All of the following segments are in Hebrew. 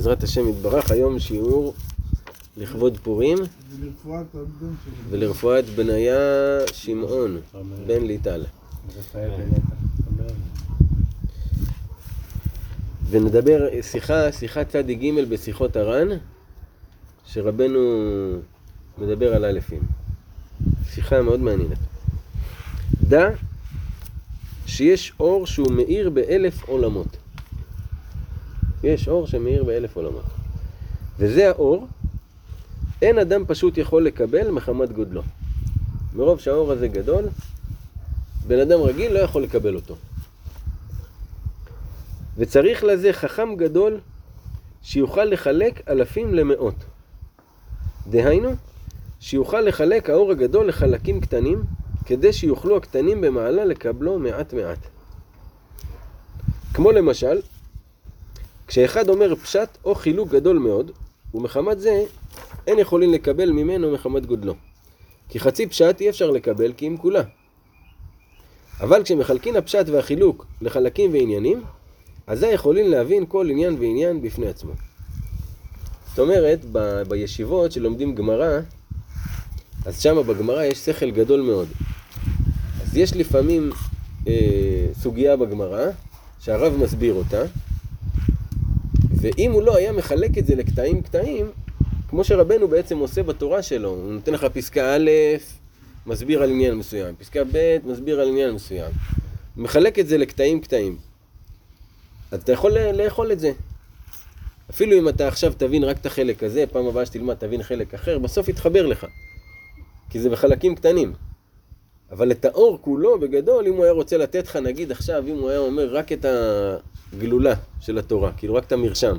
בעזרת השם יתברך, היום שיעור לכבוד פורים ולרפואת בניה שמעון, בן ליטל. ונדבר שיחה, שיחת צד ג' בשיחות הר"ן, שרבנו מדבר על אלפים. שיחה מאוד מעניינת. דע שיש אור שהוא מאיר באלף עולמות. יש אור שמאיר באלף עולמות. וזה האור, אין אדם פשוט יכול לקבל מחמת גודלו. מרוב שהאור הזה גדול, בן אדם רגיל לא יכול לקבל אותו. וצריך לזה חכם גדול שיוכל לחלק אלפים למאות. דהיינו, שיוכל לחלק האור הגדול לחלקים קטנים, כדי שיוכלו הקטנים במעלה לקבלו מעט מעט. כמו למשל, כשאחד אומר פשט או חילוק גדול מאוד, ומחמת זה אין יכולים לקבל ממנו מחמת גודלו. כי חצי פשט אי אפשר לקבל כי אם כולה. אבל כשמחלקין הפשט והחילוק לחלקים ועניינים, אזי יכולים להבין כל עניין ועניין בפני עצמו. זאת אומרת, ב- בישיבות שלומדים גמרא, אז שם בגמרא יש שכל גדול מאוד. אז יש לפעמים אה, סוגיה בגמרא, שהרב מסביר אותה, ואם הוא לא היה מחלק את זה לקטעים קטעים, כמו שרבנו בעצם עושה בתורה שלו, הוא נותן לך פסקה א', מסביר על עניין מסוים, פסקה ב', מסביר על עניין מסוים. מחלק את זה לקטעים קטעים. אז אתה יכול לאכול את זה. אפילו אם אתה עכשיו תבין רק את החלק הזה, פעם הבאה שתלמד תבין חלק אחר, בסוף יתחבר לך. כי זה בחלקים קטנים. אבל את האור כולו, בגדול, אם הוא היה רוצה לתת לך, נגיד עכשיו, אם הוא היה אומר רק את הגלולה של התורה, כאילו רק את המרשם.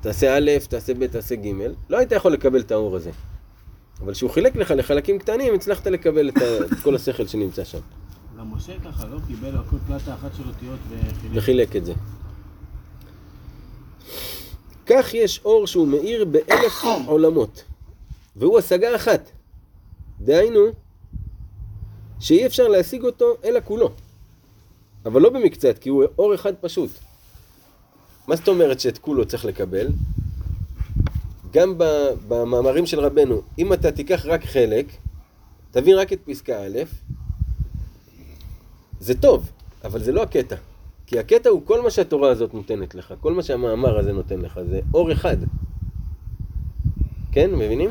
תעשה א', תעשה ב', תעשה ג', לא היית יכול לקבל את האור הזה. אבל כשהוא חילק לך לחלקים קטנים, הצלחת לקבל את, ה- את כל השכל שנמצא שם. גם משה ככה, לא? קיבל על כל פלטה אחת של אותיות וחילק. וחילק את זה. כך יש אור שהוא מאיר באלף עולמות, והוא השגה אחת. דהיינו, שאי אפשר להשיג אותו אלא כולו. אבל לא במקצת, כי הוא אור אחד פשוט. מה זאת אומרת שאת כולו צריך לקבל? גם במאמרים של רבנו, אם אתה תיקח רק חלק, תבין רק את פסקה א', זה טוב, אבל זה לא הקטע. כי הקטע הוא כל מה שהתורה הזאת נותנת לך, כל מה שהמאמר הזה נותן לך, זה אור אחד. כן, מבינים?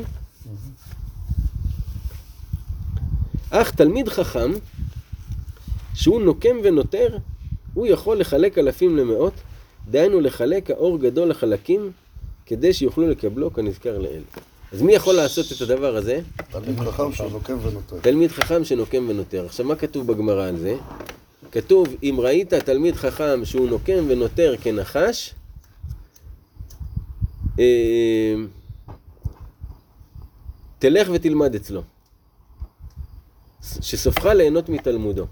אך תלמיד חכם, שהוא נוקם ונותר, הוא יכול לחלק אלפים למאות, דהיינו לחלק האור גדול לחלקים, כדי שיוכלו לקבלו כנזכר לעיל. אז מי יכול לעשות את הדבר הזה? תלמיד חכם שנוקם ונוטה. תלמיד חכם שנוקם ונותר. עכשיו, מה כתוב בגמרא על זה? כתוב, אם ראית תלמיד חכם שהוא נוקם ונותר כנחש, אה, תלך ותלמד אצלו. שסופך ליהנות מתלמודו.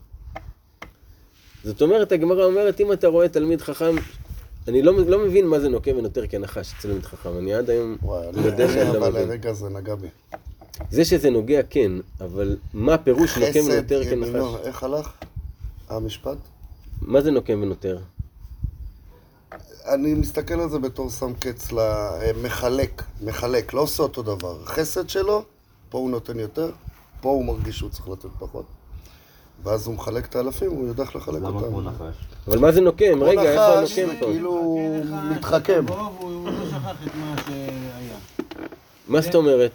זאת אומרת, הגמרא אומרת, אם אתה רואה תלמיד חכם, אני לא, לא מבין מה זה נוקם ונותר כנחש אצל תלמיד חכם. אני עד היום אני יודע שאני אני- לא אבל מבין. לרגע זה נגע בי. זה שזה נוגע כן, אבל מה פירוש נוקם חסד ונותר כנחש? איך הלך המשפט? מה זה נוקם ונותר? אני מסתכל על זה בתור שם קץ למחלק, מחלק, לא עושה אותו דבר. חסד שלו, פה הוא נותן יותר, פה הוא מרגיש שהוא צריך לתת פחות. ואז הוא מחלק את האלפים, הוא יודע איך לחלק למה כמו אותם. נחש? אבל מה זה נוקם? רגע, איפה נחש, הנוקם זה פה? כאילו הוא כן, אחד, מתחכם. הוא לא שכח את מה שהיה. מה זאת אומרת?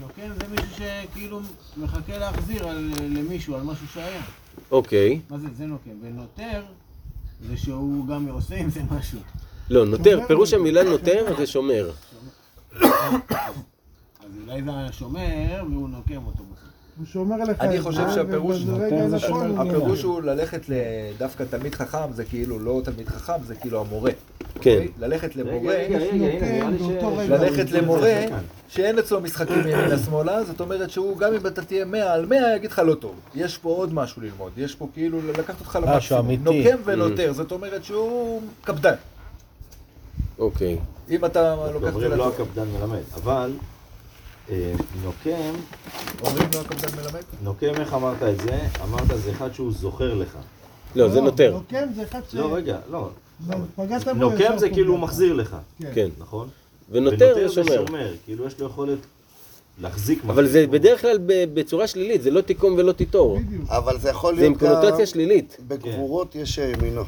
נוקם זה מישהו שכאילו מחכה להחזיר למישהו על משהו שהיה. אוקיי. מה זה, זה נוקם. ונותר, זה שהוא גם עושה עם זה משהו. לא, נותר, פירוש המילה נותר זה שומר. אז אולי זה השומר והוא נוקם אותו בסוף. הוא שומר לך אני חושב שהפירוש- הוא הפירוש הוא ללכת לדווקא תלמיד חכם, זה כאילו לא תלמיד חכם, זה כאילו המורה. כן. אוקיי? ללכת למורה. ללכת למורה שאין אצלו משחקים מימינה שמאלה, זאת אומרת שהוא גם אם אתה תהיה 100 על 100 יגיד לך לא טוב. יש פה עוד משהו ללמוד, יש פה כאילו לקחת אותך למקסימום. נוקם ונותר, זאת אומרת שהוא קפדן. אוקיי. אם אתה לוקח את זה לא. הקפדן מלמד, אבל נוקם, אומרים לו הקפדן מלמד? נוקם איך אמרת את זה? אמרת זה אחד שהוא זוכר לך. לא, זה נותר. נוקם זה אחד ש... לא, רגע, לא. בו נוקם זה. כאילו הוא מחזיר לך, כן. נכון? ונותר זה. שומר, כאילו יש לו יכולת להחזיק אבל זה בדרך כלל ב- בצורה שלילית, זה לא תיקום ולא תיטור. בדיוק. אבל זה יכול זה עם להיות גם... קונוטציה שלילית. בגבורות יש ימינו.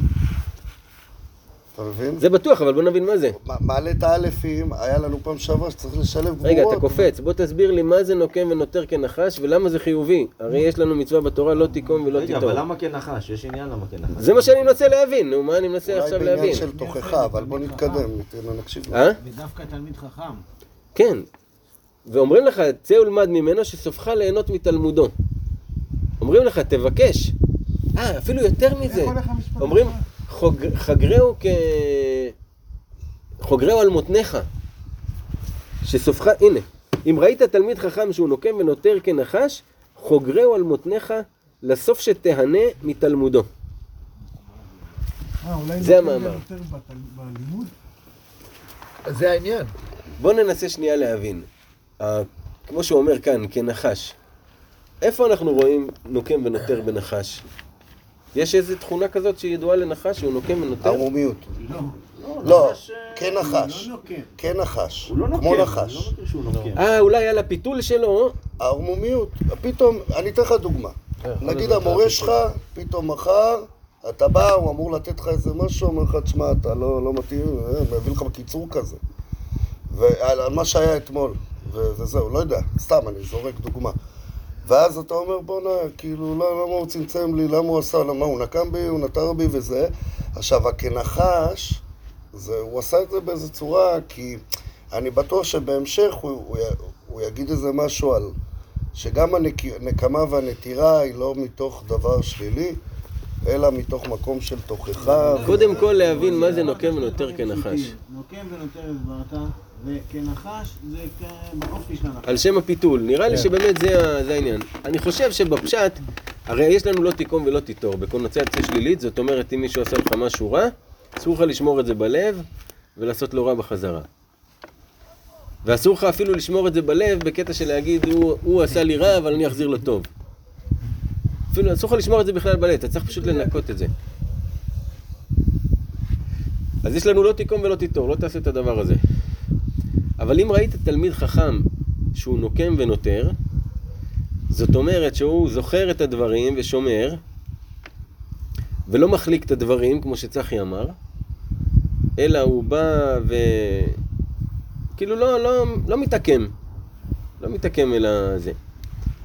אתה מבין? זה בטוח, אבל בוא נבין מה זה. מעלה את האלפים, היה לנו פעם שעברה שצריך לשלב גבורות. רגע, אתה קופץ, בוא תסביר לי מה זה נוקם ונותר כנחש ולמה זה חיובי. הרי יש לנו מצווה בתורה לא תיקום ולא רגע, תיטור. אבל למה כנחש? יש עניין למה כנחש. זה מה שאני מנסה להבין, נו, מה אני מנסה אולי עכשיו בעניין להבין? של תוכחה, אבל בוא נתקדם, ניתן- נקשיב. אה? ודווקא תלמיד חכם. כן. ואומרים לך, צא ולמד ממנו שסופך ליהנות מתלמודו. אומרים לך, תבקש. אה, אפילו יותר מזה. איך הולך המשפט אומרים? חוג- חגרהו כ... חוגרהו על מותניך. שסופך, הנה, אם ראית תלמיד חכם שהוא נוקם ונותר כנחש, חוגרהו על מותניך לסוף שתהנה מתלמודו. אה, אולי זה המאמר. בלימוד? זה העניין. בואו ננסה שנייה להבין. כמו שהוא אומר כאן, כנחש. איפה אנחנו רואים נוקם ונותר בנחש? יש איזו תכונה כזאת שידועה לנחש שהוא נוקם ונותר? ערמומיות. לא, לא, נחש, אה, כן הוא נחש. לא נוקם. כן נחש. הוא לא נוקם, כמו נחש. לא. אה, אולי על הפיתול שלו, הערמומיות. פתאום, אני אתן לך דוגמה. נגיד המורה שלך, פתאום מחר, אתה בא, הוא אמור לתת לך איזה משהו, אומר לך, תשמע, אתה לא לא מתאים, אה, מביא לך בקיצור כזה. ועל על מה שהיה אתמול, וזהו, לא יודע, סתם, אני זורק דוגמה. ואז אתה אומר, בואנה, כאילו, לא, למה הוא צמצם לי, למה הוא עשה, למה הוא נקם בי, הוא נטר בי וזה. עכשיו, הכנחש, זה, הוא עשה את זה באיזה צורה, כי אני בטוח שבהמשך הוא, הוא, הוא יגיד איזה משהו על... שגם הנקמה והנטירה היא לא מתוך דבר שלילי, אלא מתוך מקום של תוכחה. קודם כל להבין מה זה נוקם ונותר כנחש. נוקם ונותר הסברת, וכנחש זה כ- באופי של הנחש. על שם הפיתול. נראה לי שבאמת זה זה העניין. אני חושב שבפשט, הרי יש לנו לא תיקום ולא תיטור. בקונוטציה שלילית, זאת אומרת, אם מישהו עשה לך משהו רע, אסור לך לשמור את זה בלב ולעשות לו רע בחזרה. ואסור לך אפילו לשמור את זה בלב בקטע של להגיד, הוא, הוא עשה לי רע, אבל אני אחזיר לו טוב. אפילו אסור לך לשמור את זה בכלל בלב, אתה צריך פשוט לנקות את זה. אז יש לנו לא תיקום ולא תיטור, לא תעשה את הדבר הזה. אבל אם ראית תלמיד חכם שהוא נוקם ונותר, זאת אומרת שהוא זוכר את הדברים ושומר, ולא מחליק את הדברים, כמו שצחי אמר, אלא הוא בא ו... כאילו לא, לא, לא מתעקם, לא מתעקם אלא זה.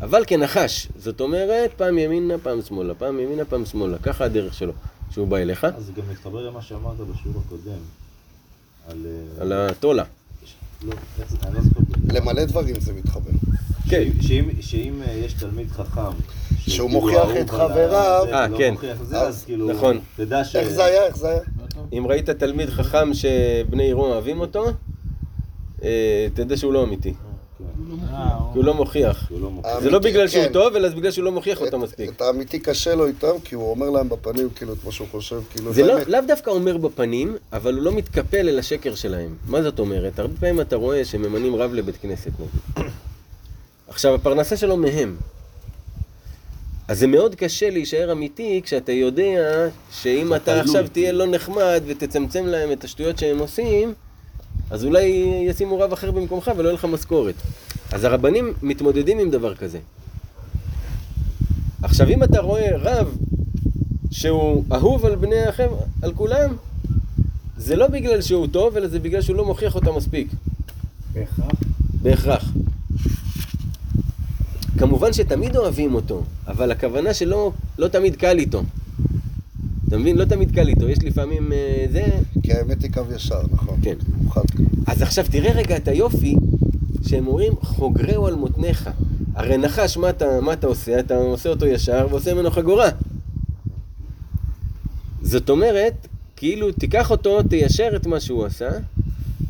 אבל כנחש, זאת אומרת, פעם ימינה, פעם שמאלה, פעם ימינה, פעם שמאלה, ככה הדרך שלו, שהוא בא אליך, אז זה גם מתחבר למה שאמרת בשיעור הקודם. על... אה, על הטולה. למלא דברים זה מתחבר. כן. שאם- אה, יש תלמיד חכם... שהוא כאילו מוכיח את חבריו. אה, לא כן. אז כאילו... נכון. תדע ש... איך זה היה? איך זה היה? אם ראית תלמיד חכם שבני עירו אוהבים אותו, אה, תדע שהוא לא אמיתי. אה, כי הוא לא מוכיח. לא. זה לא בגלל שהוא כן. טוב, אלא זה בגלל שהוא לא מוכיח אותם את- מספיק. את האמיתי קשה לו איתם, כי הוא אומר להם בפנים כאילו את מה שהוא חושב, כאילו זה לא, האמת. לאו דווקא אומר בפנים, אבל הוא לא מתקפל אל השקר שלהם. מה זאת אומרת? הרבה פעמים אתה רואה שממנים רב לבית כנסת נגיד. עכשיו, הפרנסה שלו מהם. אז זה מאוד קשה להישאר אמיתי כשאתה יודע שאם אתה. עכשיו תהיה לא נחמד ותצמצם להם את השטויות שהם עושים, אז אולי ישימו רב אחר במקומך ולא יהיה לך משכורת. אז הרבנים מתמודדים עם דבר כזה. עכשיו, אם אתה רואה רב שהוא אהוב על בני החבר'ה, על כולם, זה לא בגלל שהוא טוב, אלא זה בגלל שהוא לא מוכיח אותם מספיק. בהכרח. בהכרח. כמובן שתמיד אוהבים אותו, אבל הכוונה שלא לא תמיד קל איתו. אתה מבין? לא תמיד קל איתו, יש לפעמים אה, זה... כי האמת היא קו ישר, נכון. כן. אז עכשיו תראה רגע את היופי, שהם אומרים חוגרהו על מותניך. הרי נחש, מה אתה, מה אתה עושה? אתה עושה אותו ישר ועושה ממנו חגורה. זאת אומרת, כאילו תיקח אותו, תיישר את מה שהוא עשה,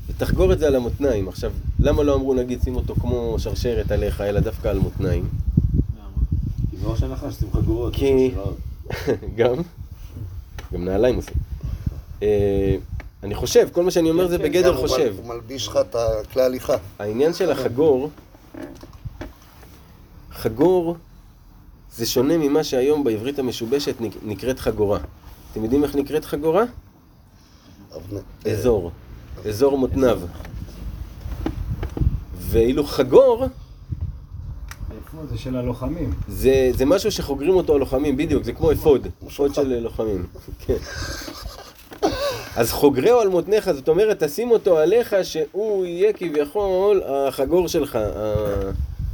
ותחגור את זה על המותניים. עכשיו, למה לא אמרו נגיד שים אותו כמו שרשרת עליך, אלא דווקא על מותניים? למה? כי מראש הנחש שים חגורות. כי- גם, גם נעליים עושים. אה, אני חושב, כל מה שאני אומר זה בגדר גם הוא חושב. הוא מלביש לך את הכלי הליכה. העניין של החגור, חגור זה שונה ממה שהיום בעברית המשובשת נק- נקראת חגורה. אתם יודעים איך נקראת חגורה? אזור, אזור מותניו. ואילו חגור, זה של הלוחמים? זה, זה משהו שחוגרים אותו הלוחמים, בדיוק, זה כמו אפוד, אפוד של לוחמים. כן. אז חוגרהו על מותניך, זאת אומרת, תשים אותו עליך, שהוא יהיה כביכול החגור שלך, ה-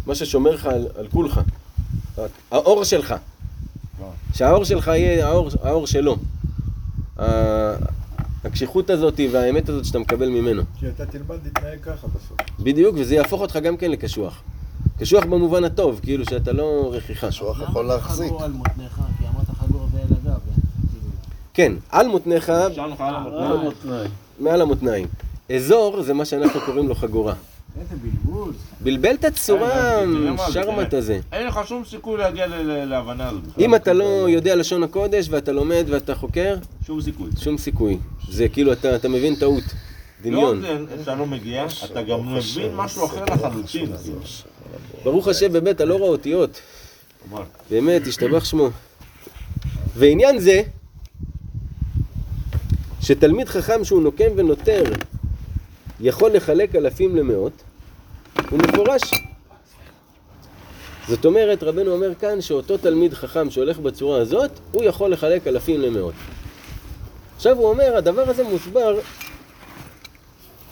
מה ששומר לך על, על כולך, האור שלך. שהאור שלך יהיה האור, האור שלו. הקשיחות הזאת והאמת הזאת שאתה מקבל ממנו. שאתה תלמד להתנהג ככה בסוף. בדיוק, וזה יהפוך אותך גם כן לקשוח. קשוח במובן הטוב, כאילו שאתה לא רכיחה. שוח יכול להחזיק. חגור על מותניך? כי אמרת חגור ואל הגב. כאילו, כן, על מותניך. מעל המותניים. אזור זה מה שאנחנו קוראים לו חגורה. איזה בלבול. בלבל את הצורה, שרמט. הזה. אין לך שום סיכוי להגיע להבנה הזאת. אם אתה לא יודע לשון הקודש ואתה לומד ואתה חוקר, שום סיכוי. שום סיכוי. זה כאילו, אתה אתה מבין טעות. דמיון. לא רק זה, אתה לא מגיע, אתה גם מבין משהו אחר לחלוטין. ברוך השם, באמת, אתה לא רואה אותיות. באמת, השתבח שמו. ועניין זה, שתלמיד חכם שהוא נוקם ונותר יכול לחלק אלפים למאות, הוא מפורש. זאת אומרת, רבנו אומר כאן שאותו תלמיד חכם שהולך בצורה הזאת, הוא יכול לחלק אלפים למאות. עכשיו הוא אומר, הדבר הזה מוסבר,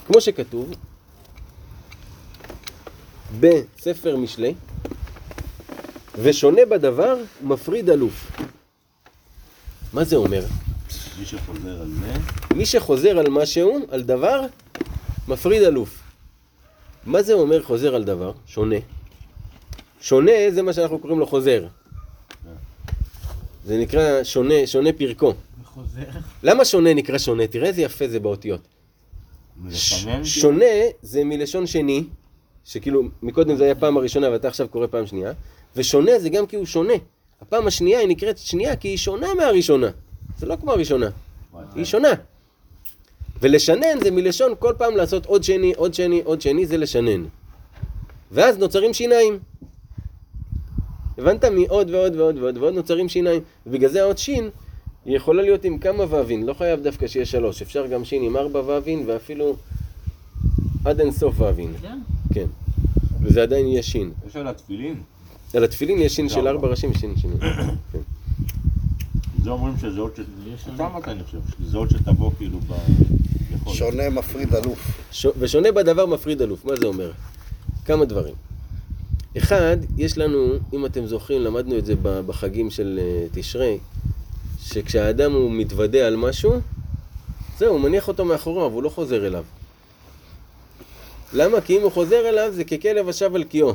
כמו שכתוב, בספר משלי, ושונה בדבר, מפריד אלוף. מה זה אומר? מי שחוזר על זה, מי שחוזר על משהו, על דבר, מפריד אלוף. מה זה אומר חוזר על דבר? שונה. שונה זה מה שאנחנו קוראים לו חוזר. זה נקרא שונה, שונה פרקו. וחוזר. למה שונה נקרא שונה? תראה איזה יפה זה באותיות. שונה זה מלשון שני, שכאילו מקודם זה היה פעם הראשונה ואתה עכשיו קורא פעם שנייה, ושונה זה גם כי הוא שונה. הפעם השנייה היא נקראת שנייה כי היא שונה מהראשונה. זה לא כמו הראשונה, היא שונה. ולשנן זה מלשון כל פעם לעשות עוד שני, עוד שני, עוד שני, זה לשנן. ואז נוצרים שיניים. הבנת? מעוד ועוד ועוד ועוד ועוד נוצרים שיניים. ובגלל זה האות שין, היא יכולה להיות עם כמה ו"ים, לא חייב דווקא שיהיה שלוש. אפשר גם שין עם ארבע ו"ים ואפילו עד אין סוף ו"ים. כן? כן. וזה עדיין יהיה שין. יש על התפילין, על התפילין יש שין של ארבע. ראשים ושין שין. כן. זה אומרים שזה עוד ש... אתה אמרת אני חושב, שזה עוד שתבוא כאילו ב... שונה מפריד אלוף. ושונה בדבר מפריד אלוף, מה זה אומר? כמה דברים. אחד, יש לנו, אם אתם זוכרים, למדנו את זה בחגים של אה, תשרי, שכשהאדם הוא מתוודה על משהו, זהו, הוא מניח אותו מאחוריו, הוא לא חוזר אליו. למה? כי אם הוא חוזר אליו זה ככלב השב על קיאו.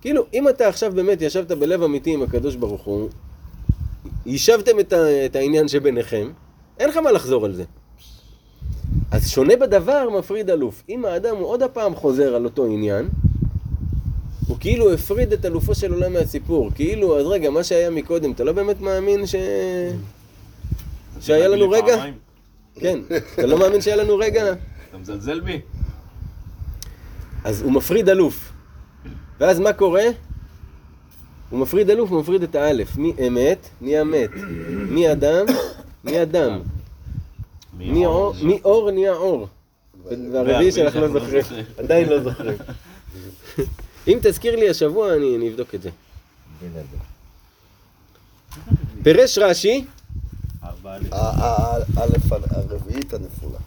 כאילו, אם אתה עכשיו באמת ישבת בלב אמיתי עם הקדוש ברוך הוא, יישבתם את, ה... את העניין שביניכם, אין לך מה לחזור על זה. אז שונה בדבר מפריד אלוף. אם האדם הוא עוד הפעם חוזר על אותו עניין, הוא כאילו הפריד את אלופו של עולם מהסיפור. כאילו, אז רגע, מה שהיה מקודם, אתה לא באמת מאמין ש... שהיה לנו רגע? כן, אתה לא מאמין שהיה לנו רגע? אתה מזלזל בי? אז הוא מפריד אלוף. ואז מה קורה? הוא מפריד אלוף, הוא מפריד את האלף. מי אמת? מי המת. מי אדם? מי אדם. מי אור? מי אור נהיה אור. והרביעי שלך לא זוכרים. עדיין לא זוכרים. אם תזכיר לי השבוע, אני אני אבדוק את זה. פירש רש"י, הרביעית הנפולה.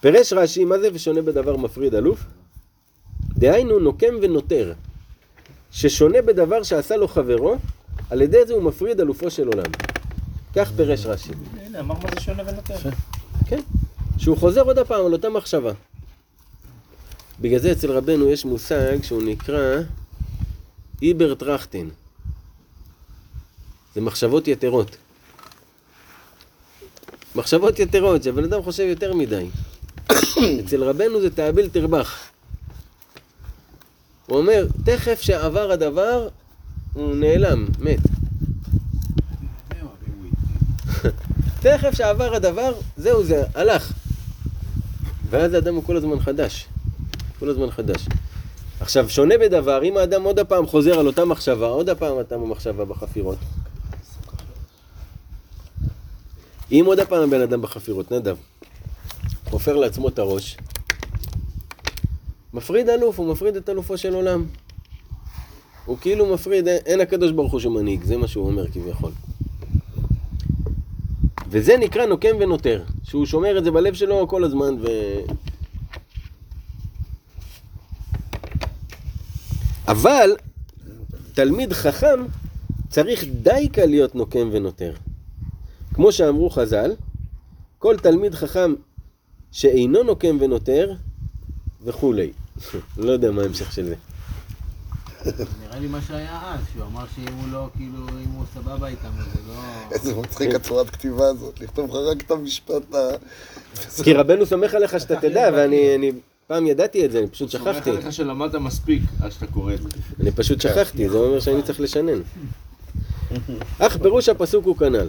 פירש רש"י, מה זה ושונה בדבר מפריד אלוף? דהיינו נוקם ונותר, ששונה בדבר שעשה לו חברו, על ידי זה הוא מפריד אלופו של עולם. כך פירש רש"י. הנה, אמר מה זה שונה ונותר. כן, שהוא חוזר עוד הפעם על אותה מחשבה. בגלל זה אצל רבנו יש מושג שהוא נקרא איבר טרכטן. זה מחשבות יתרות. מחשבות יתרות, שהבן אדם חושב יותר מדי. אצל רבנו זה תאביל תרבח. הוא אומר, תכף שעבר הדבר, הוא נעלם, מת. תכף שעבר הדבר, זהו זה, הלך. ואז האדם הוא כל הזמן חדש. כל הזמן חדש. עכשיו, שונה בדבר, אם האדם עוד הפעם חוזר על אותה מחשבה, עוד הפעם אתה במחשבה בחפירות. אם עוד הפעם הבן אדם בחפירות, נדב, חופר לעצמו את הראש, מפריד אלוף, הוא מפריד את אלופו של עולם. הוא כאילו מפריד, אין- הקדוש ברוך הוא שמנהיג, זה מה שהוא אומר כביכול. וזה נקרא נוקם ונותר, שהוא שומר את זה בלב שלו כל הזמן ו... אבל תלמיד חכם צריך דייקה להיות נוקם ונותר. כמו שאמרו חז"ל, כל תלמיד חכם שאינו נוקם ונותר וכולי. לא יודע מה ההמשך של זה. נראה לי מה שהיה אז, שהוא אמר שאם הוא לא, כאילו, אם הוא סבבה איתם, זה לא... איזה מצחיק הצורת כתיבה הזאת, לכתוב לך רק את המשפט ה... כי רבנו סומך עליך שאתה תדע, ואני אני פעם ידעתי את זה, אני פשוט שכחתי. סומך עליך שלמדת מספיק עד שאתה קורא את זה. אני פשוט שכחתי, זה אומר שאני צריך לשנן. אך פירוש הפסוק הוא כנ"ל.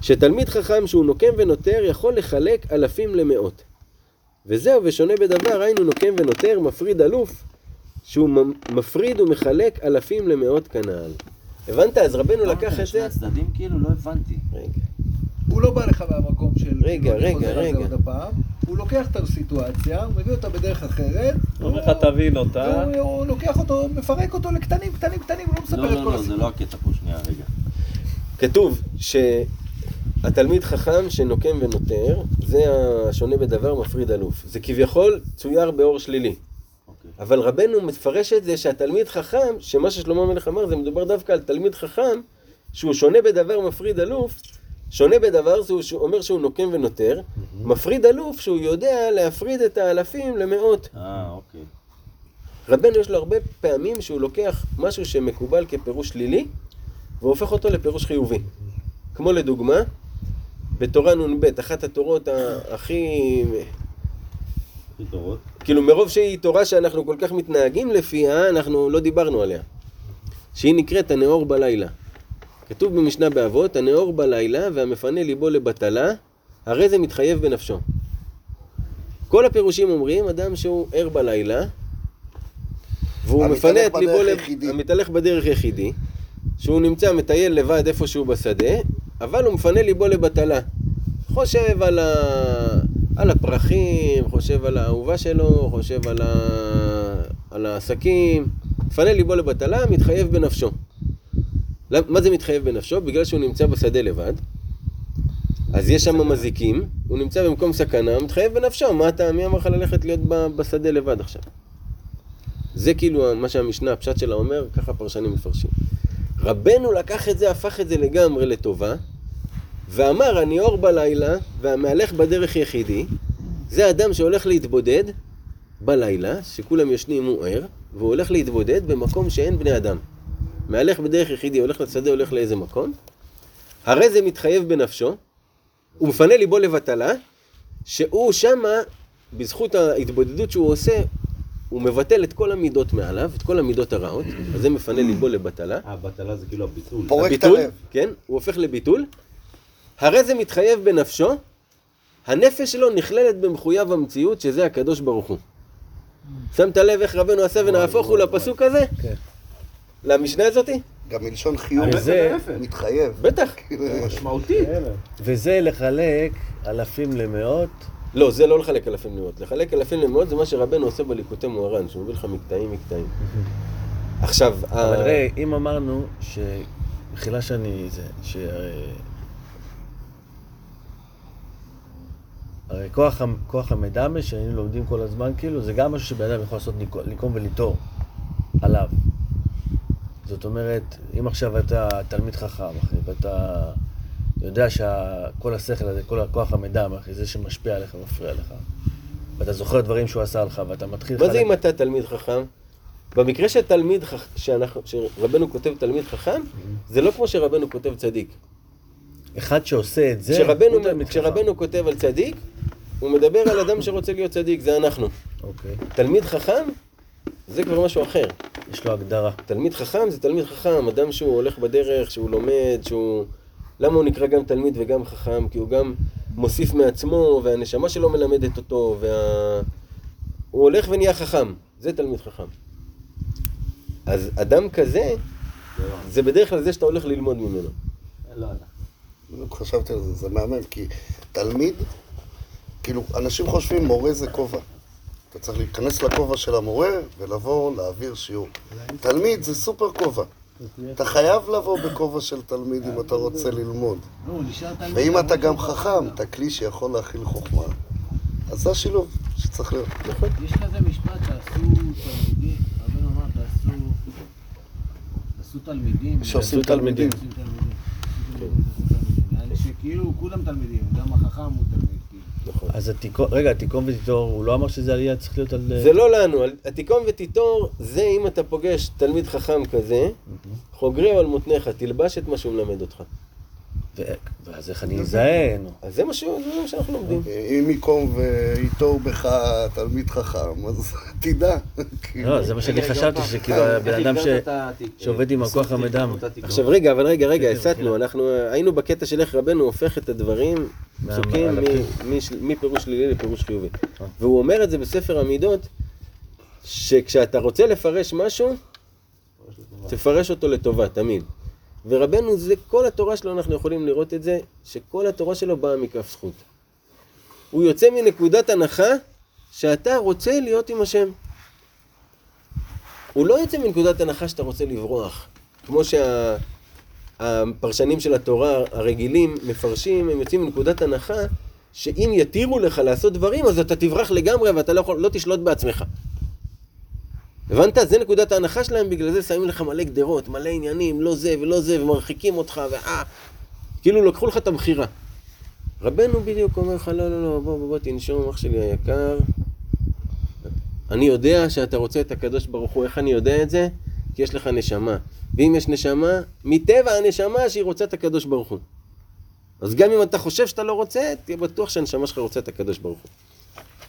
שתלמיד חכם שהוא נוקם ונותר יכול לחלק אלפים למאות. וזהו ושונה בדבר, היינו נוקם ונותר, מפריד אלוף, שהוא מפריד ומחלק אלפים למאות כנ"ל. הבנת? אז רבנו לקח את שני זה... הצדדים כאילו לא הבנתי. רגע. הוא לא בא לך מהמקום של... רגע, כאילו, רגע, רגע. עוד הפעם. הוא לוקח את הסיטואציה, הוא מביא אותה בדרך אחרת. אומר לך תבין אותה. הוא לוקח אותו, מפרק אותו לקטנים, קטנים, קטנים, הוא לא מספר לא, את לא, כל לא, זה הסיפור. לא הקטע פה, שנייה, רגע. כתוב שהתלמיד חכם שנוקם ונותר, זה השונה בדבר מפריד אלוף. זה כביכול צויר באור שלילי. אוקיי. אבל רבנו מפרש את זה שהתלמיד חכם, שמה ששלמה המלך אמר, זה מדובר דווקא על תלמיד חכם, שהוא שונה בדבר מפריד אלוף, שונה בדבר זה שהוא אומר שהוא נוקם ונותר, מפריד אלוף שהוא יודע להפריד את האלפים למאות. אה, אוקיי. רבנו יש לו הרבה פעמים שהוא לוקח משהו שמקובל כפירוש שלילי, והופך אותו לפירוש חיובי. כמו לדוגמה, בתורה נ"ב, אחת התורות הכי... כאילו מרוב שהיא תורה שאנחנו כל כך מתנהגים לפיה, אנחנו לא דיברנו עליה. שהיא נקראת הנאור בלילה. כתוב במשנה באבות, הנאור בלילה והמפנה ליבו לבטלה, הרי זה מתחייב בנפשו. כל הפירושים אומרים, אדם שהוא ער בלילה, והוא מפנה את ליבו, לב- יחידי. המתהלך בדרך יחידי, שהוא נמצא מטייל לבד איפשהו בשדה, אבל הוא מפנה ליבו לבטלה. חושב על, ה... על הפרחים, חושב על האהובה שלו, חושב על, ה... על העסקים, מפנה ליבו לבטלה, מתחייב בנפשו. מה זה מתחייב בנפשו? בגלל שהוא נמצא בשדה לבד, אז יש שם מזיקים, הוא נמצא במקום סכנה, מתחייב בנפשו, מה אתה, מי אמר לך ללכת להיות בשדה לבד עכשיו? זה כאילו מה שהמשנה, הפשט שלה אומר, ככה פרשנים מפרשים. רבנו לקח את זה, הפך את זה לגמרי לטובה, ואמר, אני אור בלילה, והמהלך בדרך יחידי, זה אדם שהולך להתבודד בלילה, שכולם ישנים הוא ער, והוא הולך להתבודד במקום שאין בני אדם. מהלך בדרך יחידי, הולך לשדה, הולך לאיזה מקום, הרי זה מתחייב בנפשו, הוא מפנה ליבו לבטלה, שהוא שמה, בזכות ההתבודדות שהוא עושה, הוא מבטל את כל המידות מעליו, את כל המידות הרעות, אז זה מפנה ליבו לבטלה. אה, הבטלה זה כאילו הביטול. פורק את הביטול, הלב. כן, הוא הופך לביטול. הרי זה מתחייב בנפשו, הנפש שלו נכללת במחויב המציאות, שזה הקדוש ברוך הוא. שמת לב איך רבנו עשה ונהפוך הוא לפסוק הזה? כן. למשנה הזאתי? גם מלשון חיוב, וזה- מתחייב. בטח. משמעותי. וזה לחלק אלפים למאות. לא, זה לא לחלק אלפים למאות. לחלק אלפים למאות זה מה שרבנו עושה בליקוטי מוהר"ן, שהוא מביא לך מקטעים מקטעים. עכשיו, אבל ראה, אם אמרנו ש... מחילה שאני... זה... ש... הרי כוח, כוח המדמה שהיינו לומדים כל הזמן, כאילו, זה גם משהו שבן אדם יכול לעשות לנקום וליטור עליו. זאת אומרת, אם עכשיו אתה תלמיד חכם, אחי, ואתה יודע שכל השכל הזה, כל הכוח המדמה, אחי, זה שמשפיע עליך ומפריע לך, ואתה זוכר דברים שהוא עשה לך, ואתה מתחיל מה זה אם אתה תלמיד חכם? במקרה שתלמיד, חכ- שאנחנו, שרבנו כותב תלמיד חכם, זה לא כמו שרבנו כותב צדיק. אחד שעושה את זה, כשרבנו, הוא תלמיד חכם. כשרבנו כותב על צדיק, הוא מדבר על אדם שרוצה להיות צדיק, זה אנחנו. אוקיי, תלמיד חכם, זה כבר משהו אחר. יש לו הגדרה. תלמיד חכם זה תלמיד חכם, אדם שהוא הולך בדרך, שהוא לומד, שהוא... למה הוא נקרא גם תלמיד וגם חכם? כי הוא גם מוסיף מעצמו, והנשמה שלו מלמדת אותו, וה... הוא הולך ונהיה חכם. זה תלמיד חכם. אז אדם כזה, זה בדרך כלל זה שאתה הולך ללמוד ממנו. לא. בדיוק חשבתי על זה, זה מהמם, כי תלמיד, כאילו, אנשים חושבים מורה זה כובע. אתה צריך להיכנס לכובע של המורה ולבוא להעביר שיעור. תלמיד זה סופר כובע. אתה חייב לבוא בכובע של תלמיד אם אתה רוצה ללמוד. ואם אתה גם חכם, אתה כלי שיכול להכיל חוכמה, אז זה השילוב שצריך להיות. יש כזה משפט שעשו תלמידים, רבנו אמר, תעשו... עשו תלמידים. שעשו תלמידים. שכאילו כולם תלמידים, גם החכם הוא תלמיד. נכון. אז התיקון, רגע, התיקון ותיטור, הוא לא אמר שזה עלייה צריך להיות על... זה לא לנו, התיקון ותיטור, זה אם אתה פוגש תלמיד חכם כזה, חוגרי על מותניך, תלבש את מה שהוא מלמד אותך. ואז איך אני אזהה? אז זה מה שהוא- זה מה שאנחנו לומדים. אם יקום וייטור בך תלמיד חכם, אז תדע. לא, זה מה שאני חשבתי, שכאילו הבן אדם ש- שעובד עם הכוח המידע. עכשיו רגע, אבל רגע, רגע, הסטנו, אנחנו היינו בקטע של איך רבנו הופך את הדברים, פסוקים מפירוש שלילי לפירוש חיובי. והוא אומר את זה בספר המידות, שכשאתה רוצה לפרש משהו, תפרש אותו לטובה, תמיד. ורבנו, זה כל התורה שלו, אנחנו יכולים לראות את זה, שכל התורה שלו באה מכף זכות. הוא יוצא מנקודת הנחה שאתה רוצה להיות עם השם. הוא לא יוצא מנקודת הנחה שאתה רוצה לברוח. כמו שהפרשנים של התורה הרגילים מפרשים, הם יוצאים מנקודת הנחה שאם יתירו לך לעשות דברים, אז אתה תברח לגמרי ואתה לא, יכול, לא תשלוט בעצמך. הבנת? זה נקודת ההנחה שלהם, בגלל זה שמים לך מלא גדרות, מלא עניינים, לא זה ולא זה, ומרחיקים אותך, ואה, כאילו לקחו לך את הבחירה. רבנו בדיוק אומר לך, לא, לא, לא, בוא, בוא, בוא, תנשום, אח שלי היקר. אני יודע שאתה רוצה את הקדוש ברוך הוא, איך אני יודע את זה? כי יש לך נשמה. ואם יש נשמה, מטבע הנשמה שהיא רוצה את הקדוש ברוך הוא. אז גם אם אתה חושב שאתה לא רוצה, תהיה בטוח שהנשמה שלך רוצה את הקדוש ברוך הוא.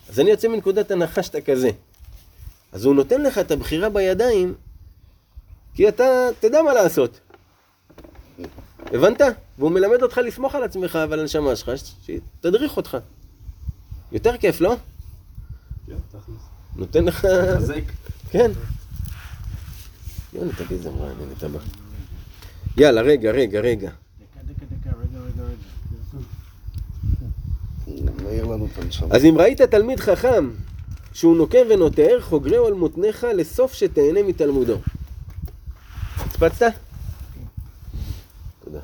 אז אני יוצא מנקודת הנחה שאתה כזה. אז הוא נותן לך את הבחירה בידיים, כי אתה תדע מה לעשות. הבנת? והוא מלמד אותך לסמוך על עצמך ועל הנשמה שלך, שתדריך אותך. יותר כיף, לא? כן, תכלס. נותן לך... חזק. כן. יוני, תגיד איזה מרענן אתה בא. יאללה, רגע, רגע, רגע. אז אם ראית תלמיד חכם שהוא נוקם ונותר, חוגרהו על מותניך לסוף שתהנה מתלמודו. הצפצת? תודה.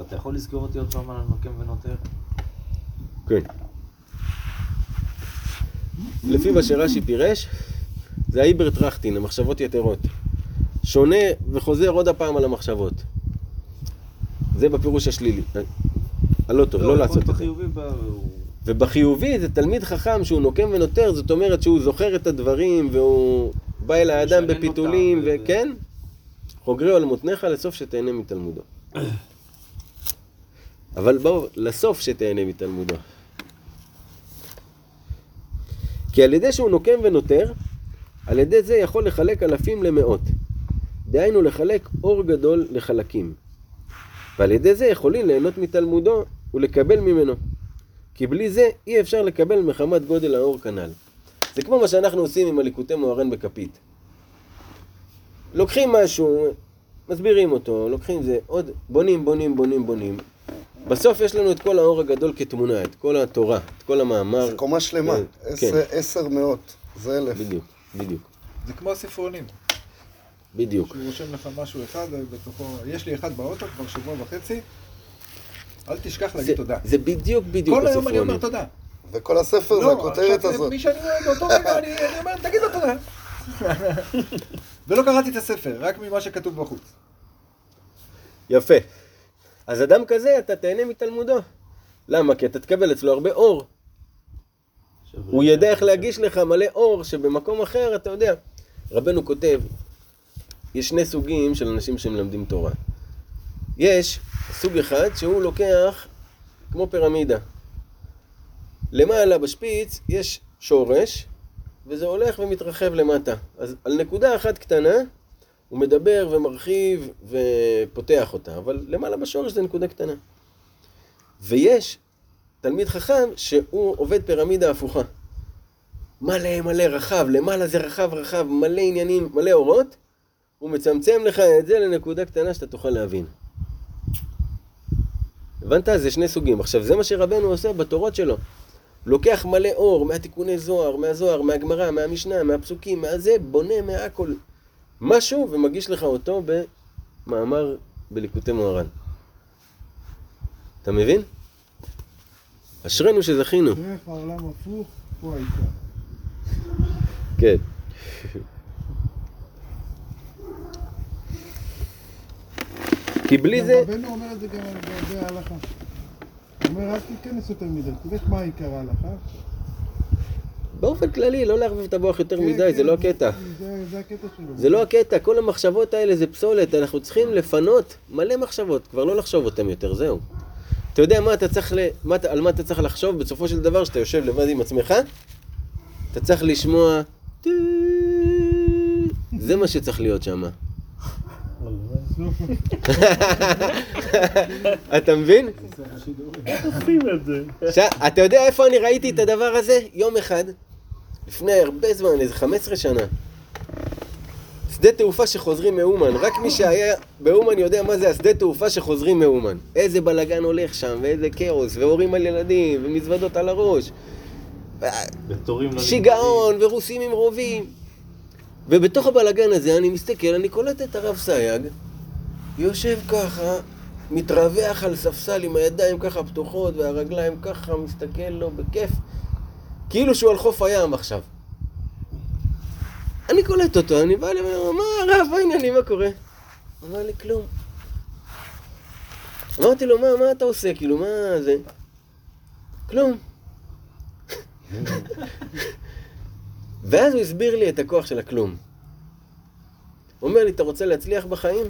אתה יכול לזכור אותי עוד פעם על הנוקם ונותר? כן. לפי מה שרש"י פירש, זה האיבר טרכטין, המחשבות יתרות. שונה וחוזר עוד הפעם על המחשבות. זה בפירוש השלילי. הלא טוב, לא לעשות את זה. ובחיובי זה תלמיד חכם שהוא נוקם ונותר, זאת אומרת שהוא זוכר את הדברים והוא בא אל האדם בפיתולים, וכן, חוגריהו על מותניך לסוף שתהנה מתלמודו. אבל בואו, לסוף שתהנה מתלמודו. כי על ידי שהוא נוקם ונותר, על ידי זה יכול לחלק אלפים למאות. דהיינו לחלק אור גדול לחלקים. ועל ידי זה יכולים ליהנות מתלמודו ולקבל ממנו. כי בלי זה אי אפשר לקבל מחמת גודל האור כנ"ל. זה כמו מה שאנחנו עושים עם הליקוטי מוהר"ן בכפית. לוקחים משהו, מסבירים אותו, לוקחים זה, עוד בונים, בונים, בונים, בונים. בסוף יש לנו את כל האור הגדול כתמונה, את כל התורה, את כל המאמר. זה קומה שלמה, כן, עשר- כן. עשר מאות, זה אלף. בדיוק, בדיוק, זה כמו הספרונים. בדיוק. שהוא רושם לך משהו אחד, בתוכו, יש לי אחד באוטו כבר שבוע וחצי, אל תשכח זה, להגיד תודה. זה בדיוק בדיוק כל היום אני אומר. תודה. וכל הספר זה הכותרת עכשיו, הזאת. מי שאני רואה באותו רגע, אני אני אומר, תגיד לו תודה. ולא קראתי את הספר, רק ממה שכתוב בחוץ. יפה. אז אדם כזה, אתה תהנה מתלמודו. למה? כי אתה תקבל אצלו הרבה אור. הוא ידע איך להגיש לך מלא אור, שבמקום אחר, אתה יודע. רבנו כותב, יש שני סוגים של אנשים שמלמדים תורה. יש סוג אחד שהוא לוקח כמו פירמידה. למעלה בשפיץ יש שורש, וזה הולך ומתרחב למטה. אז על נקודה אחת קטנה, הוא מדבר ומרחיב ופותח אותה, אבל למעלה בשורש זה נקודה קטנה. ויש תלמיד חכם שהוא עובד פירמידה הפוכה. מלא מלא רחב, למעלה זה רחב רחב, מלא עניינים, מלא אורות, הוא מצמצם לך את זה לנקודה קטנה שאתה תוכל להבין. הבנת? זה שני סוגים. עכשיו, זה מה שרבנו עושה בתורות שלו. לוקח מלא אור מהתיקוני זוהר, מהזוהר, מהגמרא, מהמשנה, מהפסוקים, מהזה, בונה מהכל משהו ומגיש לך אותו במאמר בליקוטי מוהר"ן. אתה מבין? אשרינו שזכינו. דרך העולם הפוך, פה העיקר. כן. כי בלי זה... רבנו אומר את זה גם לגבי ההלכה. הוא אומר, אל תיכנס יותר מדי, תלך מה עיקר ההלכה. באופן כללי, לא לערבב את המוח יותר כן, מדי, זה כן, לא הקטע. זה- זה הקטע שלו. זה לא הקטע, כל המחשבות האלה זה פסולת, אנחנו צריכים לפנות מלא מחשבות, כבר לא לחשוב אותן יותר, זהו. אתה יודע מה אתה צריך. מה... על מה אתה צריך לחשוב בסופו של דבר, שאתה יושב לבד עם עצמך? אתה צריך לשמוע... זה מה שצריך להיות שם. אתה מבין? אתה יודע איפה אני ראיתי את הדבר הזה? יום אחד, לפני הרבה זמן, איזה 15 שנה. שדה תעופה שחוזרים מאומן, רק מי שהיה באומן יודע מה זה השדה תעופה שחוזרים מאומן. איזה בלאגן הולך שם, ואיזה כאוס, והורים על ילדים, ומזוודות על הראש. שיגעון, ורוסים עם רובים. ובתוך הבלאגן הזה אני מסתכל, אני קולט את הרב סייג, יושב ככה, מתרווח על ספסל עם הידיים ככה פתוחות והרגליים ככה, מסתכל לו בכיף, כאילו שהוא על חוף הים עכשיו. אני קולט אותו, אני בא אליו, מה הרב, מה העניינים, מה קורה? אמר לי, כלום. אמרתי לו, מה, מה אתה עושה? כאילו, מה זה? כלום. ואז הוא הסביר לי את הכוח של הכלום. הוא אומר לי, אתה רוצה להצליח בחיים?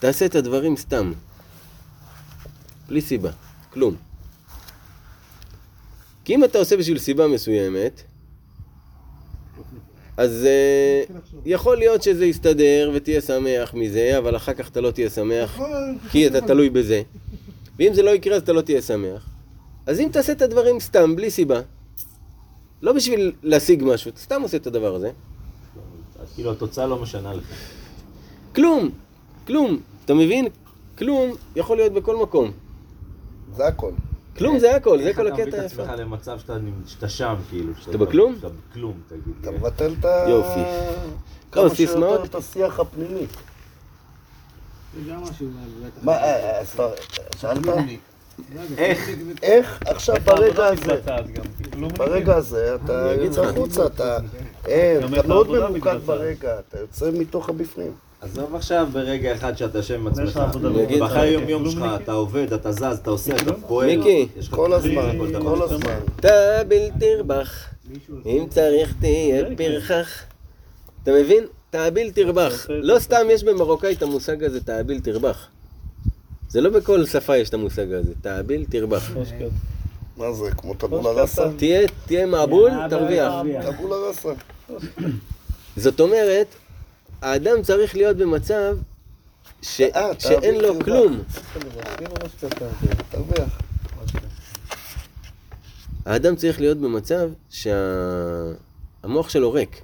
תעשה את הדברים סתם. בלי סיבה. כלום. כי אם אתה עושה בשביל סיבה מסוימת, אז uh, יכול להיות שזה יסתדר ותהיה שמח מזה, אבל אחר כך אתה לא תהיה שמח, כי אתה תלוי בזה. ואם זה לא יקרה אז אתה לא תהיה שמח. אז אם תעשה את הדברים סתם, בלי סיבה, לא בשביל להשיג משהו, אתה סתם עושה את הדבר הזה, כאילו התוצאה לא משנה לך. כלום, כלום, אתה מבין? כלום יכול להיות בכל מקום. זה הכל. כלום זה הכל, זה איך כל אתה מביא הקטע את. עצמך למצב שאתה שם, כאילו. שאתה בכלום? שאתה בכלום, תגיד. אתה. מבטל את ה... יופי. כמה לא, שיותר? את השיח הפנימי. זה גם משהו. מה, אה, אה, שאלת? איך? איך עכשיו ברגע הזה. כאילו. ברגע הזה אתה יוצא. החוצה, אתה אתה את מאוד ממוקד. ברגע, אתה יוצא מתוך הבפנים. עזוב עכשיו ברגע אחד שאתה יושב עם עצמך. בחיי היום יום שלך, כלומניק. אתה עובד, אתה זז, אתה עושה, אתה פועל. מיקי. כל הזמן. כל הזמן. תאביל תרבח, אם צריך תהיה פרחח. אתה מבין? תאביל תרבח. לא סתם יש במרוקאי את המושג הזה, תאביל תרבח. זה לא בכל שפה יש את המושג הזה, תאביל תרבח. מה זה, כמו טבולה ראסה? תהיה, תהיה מעבול, תרוויח. טבולה ראסה. זאת אומרת, האדם צריך להיות במצב. אה, שאין לו. כלום. האדם צריך להיות במצב שהמוח שלו ריק.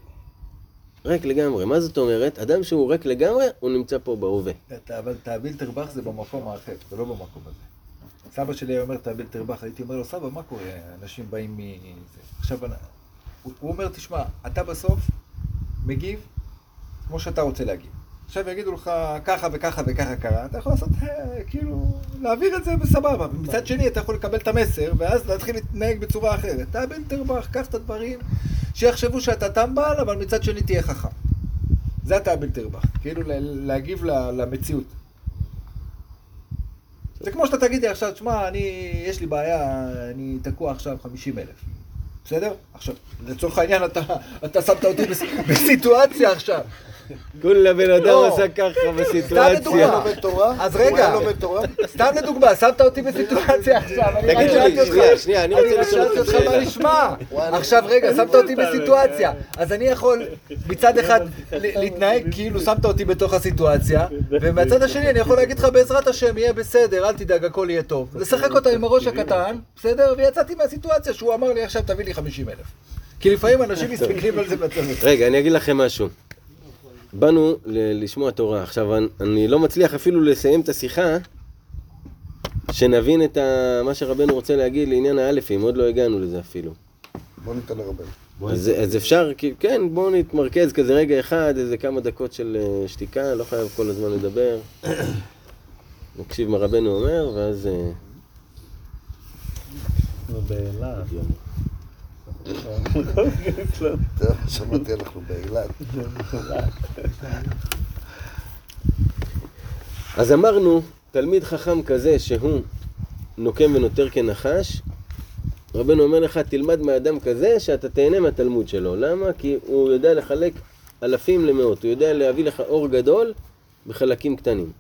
ריק לגמרי. מה זאת אומרת? אדם שהוא ריק לגמרי, הוא נמצא פה בהווה. אבל תאביל תרבח זה במקום האחר, זה לא במקום הזה. סבא שלי היה אומר תאביל תרבח, הייתי אומר לו, סבא, מה קורה? אנשים באים מזה. עכשיו, הוא אומר, תשמע, אתה בסוף מגיב כמו שאתה רוצה להגיב. עכשיו יגידו לך ככה וככה וככה קרה, אתה יכול לעשות, אה, כאילו, להעביר את זה בסבבה. מצד שני, אתה יכול לקבל את המסר, ואז להתחיל להתנהג בצורה אחרת. תאביל תרבח, קח את הדברים, שיחשבו שאתה טמבל, אבל מצד שני תהיה חכם. זה התאביל תרבח, כאילו להגיב למציאות. זה כמו שאתה תגיד לי עכשיו, תשמע, אני, יש לי בעיה, אני תקוע עכשיו 50 אלף. בסדר? עכשיו, לצורך העניין אתה, אתה שמת אותי בס- בסיטואציה עכשיו. כולה בן אדם לא. עשה ככה סתם בסיטואציה. אז רגע. סתם לדוגמה, שמת אותי בסיטואציה עכשיו. תגיד לי, שנייה, שנייה, אני רוצה לשאול אותך מה. נשמע. עכשיו רגע, שמת אותי בסיטואציה. אז אני יכול מצד אחד להתנהג כאילו שמת אותי בתוך הסיטואציה, ומהצד השני אני יכול להגיד לך בעזרת השם, יהיה בסדר, אל תדאג, הכל יהיה טוב. לשחק אותה עם הראש הקטן, בסדר? ויצאתי מהסיטואציה שהוא אמר לי עכשיו תביא לי 50 אלף. כי לפעמים אנשים מסתכלים על זה בצוות. רגע, אני אגיד לכם משהו. באנו ל- לשמוע תורה. עכשיו, אני- אני לא מצליח אפילו לסיים את השיחה, שנבין את ה- מה שרבנו רוצה להגיד לעניין האלפים, עוד לא הגענו לזה אפילו. בוא ניתן לרבנו. אז, אז אפשר, כי- כן, בואו נתמרכז כזה רגע אחד, איזה כמה דקות של אה, שתיקה, לא חייב כל הזמן לדבר. נקשיב מה רבנו אומר, ואז... אה, באילת. טוב, שמעתי, אנחנו באילת. אז אמרנו, תלמיד חכם כזה שהוא נוקם ונותר כנחש, רבנו אומר לך, תלמד מאדם כזה שאתה תהנה מהתלמוד שלו. למה? כי הוא יודע לחלק אלפים למאות, הוא יודע להביא לך אור גדול בחלקים קטנים.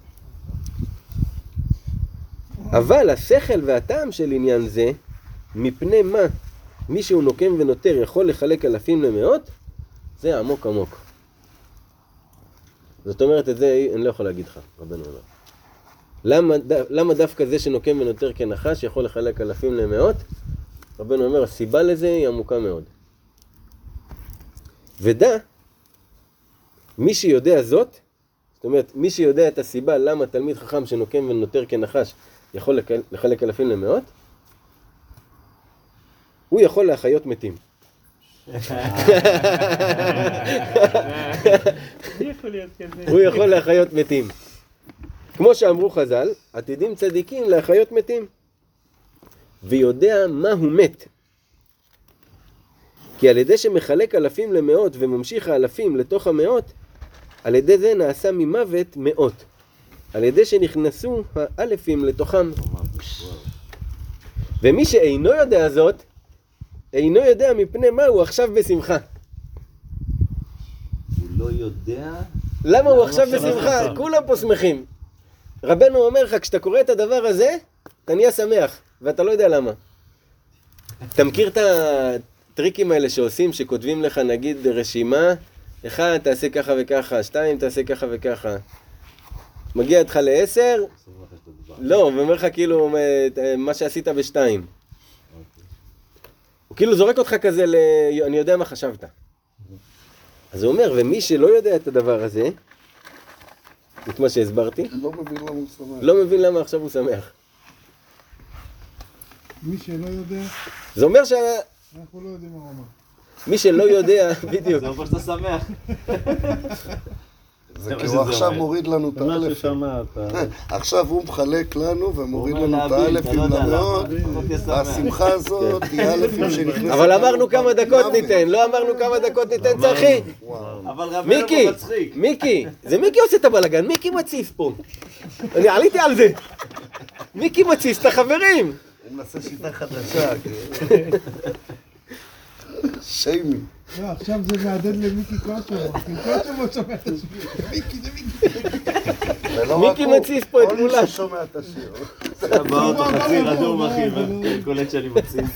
אבל השכל והטעם של עניין זה, מפני מה מי שהוא נוקם ונותר יכול לחלק אלפים למאות, זה עמוק עמוק. זאת אומרת, את זה אני לא יכול להגיד לך, רבנו אומר. למה, למה דווקא זה שנוקם ונותר כנחש יכול לחלק אלפים למאות? רבנו אומר, הסיבה לזה היא עמוקה מאוד. ודע, מי שיודע זאת, זאת אומרת, מי שיודע את הסיבה למה תלמיד חכם שנוקם ונותר כנחש יכול לק- לחלק אלפים למאות, הוא יכול להחיות מתים. הוא יכול להחיות מתים. כמו שאמרו חז"ל, עתידים צדיקים להחיות מתים. ויודע מה הוא מת. כי על ידי שמחלק אלפים למאות וממשיך האלפים לתוך המאות, על ידי זה נעשה ממוות מאות. על ידי שנכנסו האלפים לתוכם. ומי שאינו יודע זאת, אינו יודע מפני מה הוא עכשיו בשמחה. הוא לא יודע... למה הוא עכשיו בשמחה? כולם פה שמחים. רבנו אומר לך, כשאתה קורא את הדבר הזה, אתה נהיה שמח, ואתה לא יודע למה. אתה מכיר את הטריקים האלה שעושים, שכותבים לך נגיד רשימה, אחד, תעשה ככה וככה, שתיים, תעשה ככה וככה. מגיע איתך לעשר, לא, הוא אומר לך כאילו מה שעשית בשתיים. הוא כאילו זורק אותך כזה ל... אני יודע מה חשבת. אז הוא אומר, ומי שלא יודע את הדבר הזה, את מה שהסברתי, לא מבין למה הוא שמח. לא מבין למה עכשיו הוא שמח. מי שלא יודע, זה אומר שמי אנחנו לא יודעים מה הוא אמר. שלא יודע, בדיוק, זה אומר שאתה שמח. זה כי מה הוא עכשיו. מוריד לנו את האלף. עכשיו הוא מחלק לנו ומוריד לנו את האלפים לא למאות. והשמחה הזאת היא אלפים שנכנסים. אבל אמרנו כמה דקות ניתן, לא אמרנו כמה דקות ניתן, צחי. מיקי. מיקי, זה מיקי עושה את הבלאגן, מיקי מתסיס פה. אני עליתי על זה. מיקי מתסיס את החברים. הוא מנסה שיטה חדשה. שיימי. לא, עכשיו זה מהדהד למיקי קושו לא שומע את השיר. מיקי זה מיקי. מיקי מתסיס פה את כל כולם. מי ששומע את השיר. אתה באוטו הוא חצי אמר, רדום הוא אחי, ואני קולט שאני מתסיס.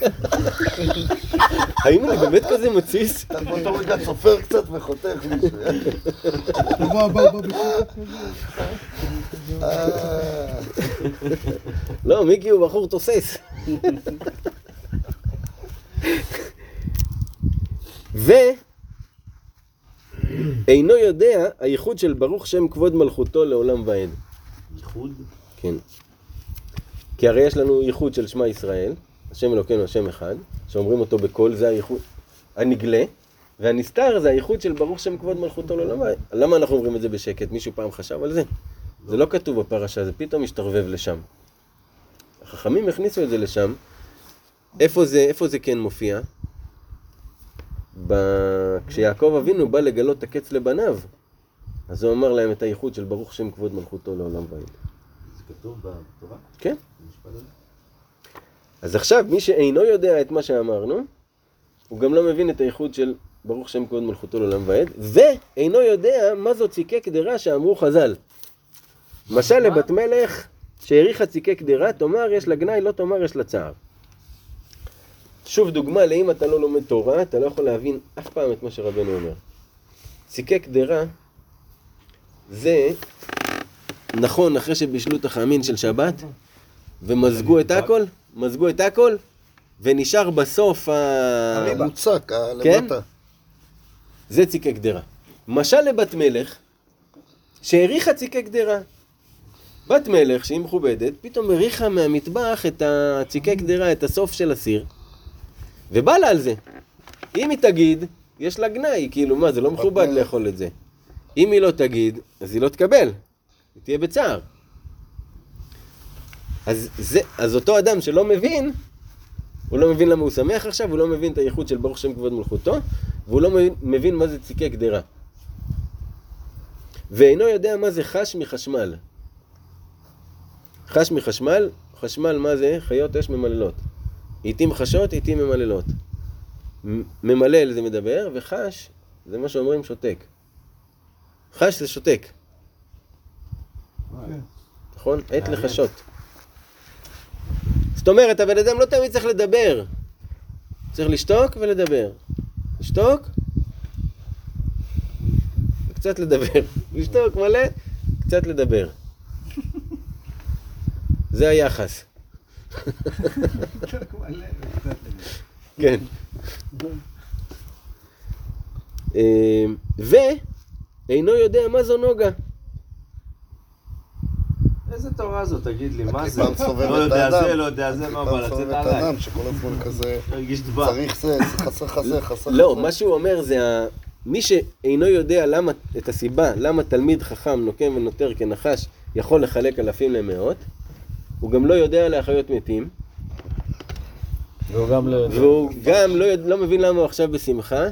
האם אני באמת כזה מתסיס? אתה באותו רגע סופר קצת וחותך מישהו. בוא, בוא, בוא, בוא. אה, לא, מיקי הוא בחור תוסס. ואינו יודע הייחוד של ברוך שם כבוד מלכותו לעולם ועד. ייחוד? כן. כי הרי יש לנו ייחוד של שמע ישראל, השם אלוקינו השם אחד, שאומרים אותו בקול, זה הייחוד הנגלה, והנסתר זה הייחוד של ברוך שם כבוד מלכותו לעולם ועד. למה אנחנו אומרים את זה בשקט? מישהו פעם חשב על זה? זה לא כתוב בפרשה, זה פתאום משתרבב לשם. החכמים הכניסו את זה לשם. איפה זה, איפה זה כן מופיע? ב... כשיעקב אבינו בא לגלות את הקץ לבניו, אז הוא אמר להם את הייחוד של ברוך שם כבוד מלכותו לעולם ועד. זה כתוב בתורה? כן. אז עכשיו, מי שאינו יודע את מה שאמרנו, הוא גם לא מבין את הייחוד של ברוך שם כבוד מלכותו לעולם ועד, ואינו יודע מה זו ציקי קדרה שאמרו חז"ל. משל לבת מלך שהעריכה ציקי קדרה, תאמר יש לה גנאי, לא תאמר יש לה צער. שוב דוגמה לאם אתה לא לומד תורה, אתה לא יכול להבין אף פעם את מה שרבנו אומר. ציקי קדרה זה נכון אחרי שבישלו את החמין של שבת ומזגו את הכל, מזגו את הכל ונשאר בסוף ה... מוצק, ה- כן? למטה. זה ציקי קדרה. משל לבת מלך שהעריכה ציקי קדרה. בת מלך שהיא מכובדת, פתאום הריחה מהמטבח את הציקי קדרה, את הסוף של הסיר, ובא לה על זה. אם היא תגיד, יש לה גנאי, כאילו מה, זה לא מכובד מלך. לאכול את זה. אם היא לא תגיד, אז היא לא תקבל, היא תהיה בצער. אז, זה, אז אותו אדם שלא מבין, הוא לא מבין למה הוא שמח עכשיו, הוא לא מבין את הייחוד של ברוך שם כבוד מלכותו, והוא לא מבין, מבין מה זה ציקי קדרה. ואינו יודע מה זה חש מחשמל. חש מחשמל, חשמל מה זה? חיות אש ממללות. עיתים חשות, עיתים ממללות. ממלל זה מדבר, וחש זה מה שאומרים שותק. חש זה שותק. כן. נכון? עת לחשות. זאת אומרת, הבן אדם לא תמיד צריך לדבר. צריך לשתוק ולדבר. לשתוק וקצת לדבר. לשתוק מלא, קצת לדבר. זה היחס. כן. אה, ואינו יודע מה זו נוגה. איזה תורה זאת, תגיד לי, מה זה? לא יודע. זה, לא יודע זה, מה בא לצאת מסובבת את עליי? האדם, שכל הזמן כזה. צריך זה, חסר חסר, חסר לא, חסר. מה שהוא אומר זה. מי שאינו יודע למה, את הסיבה למה תלמיד חכם נוקם ונותר כנחש יכול לחלק אלפים למאות, הוא גם לא יודע להחיות מתים, והוא גם לא יודע. והוא גם לא, לא מבין למה הוא עכשיו בשמחה,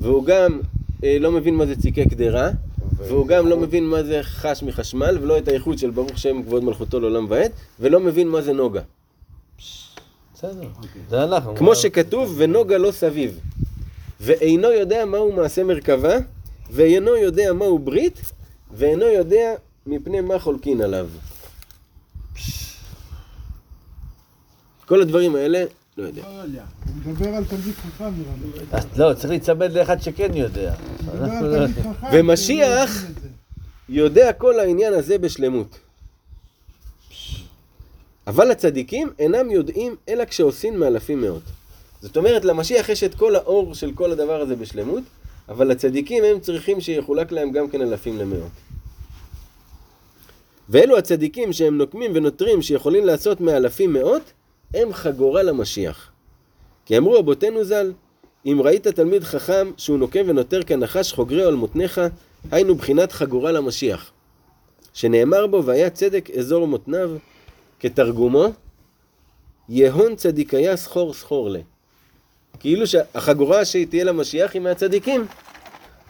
והוא גם אה, לא מבין מה זה ציקי קדרה, והוא גם לא מבין מה זה חש מחשמל, ולא את האיכות של ברוך שם כבוד מלכותו לעולם ועד, ולא מבין מה זה נוגה. בסדר, זה אנחנו. כמו שכתוב, ונוגה לא סביב. ואינו יודע מהו מעשה מרכבה, ואינו יודע מהו ברית, ואינו יודע מפני מה חולקין עליו. כל הדברים האלה, לא יודע. הוא מדבר על תלמיד חכם נראה לי. אז לא, צריך להיצמד לאחד שכן יודע. לא-. ומשיח- לא. יודע כל העניין הזה בשלמות. אבל הצדיקים אינם יודעים אלא כשעושים מאלפים מאות. זאת אומרת, למשיח יש את כל האור של כל הדבר הזה בשלמות, אבל הצדיקים הם צריכים שיחולק להם גם כן אלפים למאות. ואלו הצדיקים שהם נוקמים ונותרים שיכולים לעשות מאלפים מאות, הם חגורה למשיח. כי אמרו רבותינו ז"ל, אם ראית תלמיד חכם שהוא נוקם ונותר כנחש חוגרי על מותניך, היינו בחינת חגורה למשיח. שנאמר בו, והיה צדק אזור מותניו, כתרגומו, יהון צדיקיה סחור סחור לה. כאילו שהחגורה שהיא תהיה למשיח היא מהצדיקים.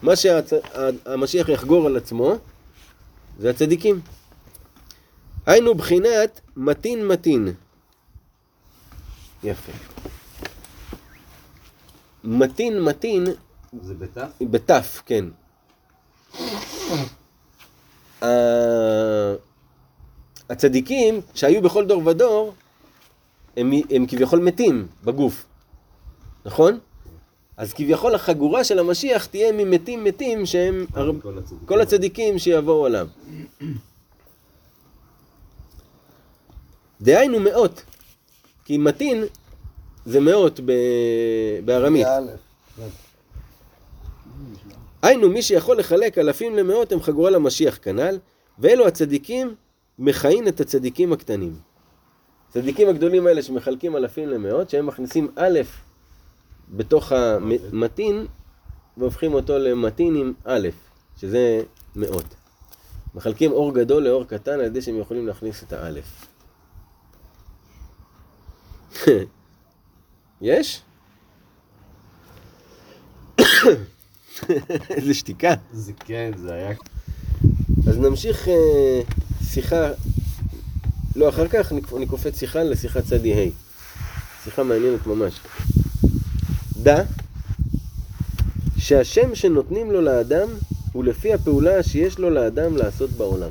מה שהמשיח יחגור על עצמו, זה הצדיקים. היינו בחינת מתין מתין. יפה. מתין מתין זה בתף? בתף, כן. ה- הצדיקים שהיו בכל דור ודור, הם, הם כביכול מתים בגוף, נכון? אז כביכול החגורה של המשיח תהיה ממתים מתים שהם הר... כל הצדיקים. כל הצדיקים שיבואו עליו. דהיינו מאות, כי מתין זה מאות. בארמית. היינו, מי שיכול לחלק אלפים למאות הם חגורה למשיח כנ"ל, ואלו הצדיקים מכהן את הצדיקים הקטנים. הצדיקים הגדולים האלה שמחלקים אלפים למאות, שהם מכניסים א' בתוך המתין, והופכים אותו למתין עם א', שזה מאות. מחלקים אור גדול לאור קטן על ידי שהם יכולים להכניס את האלף. יש? איזה שתיקה. זה כן, זה היה... אז נמשיך אה, שיחה, לא, אחר כך אני, קופץ שיחה לשיחה צדי ה'. שיחה מעניינת ממש. דע שהשם שנותנים לו לאדם הוא לפי הפעולה שיש לו לאדם לעשות בעולם.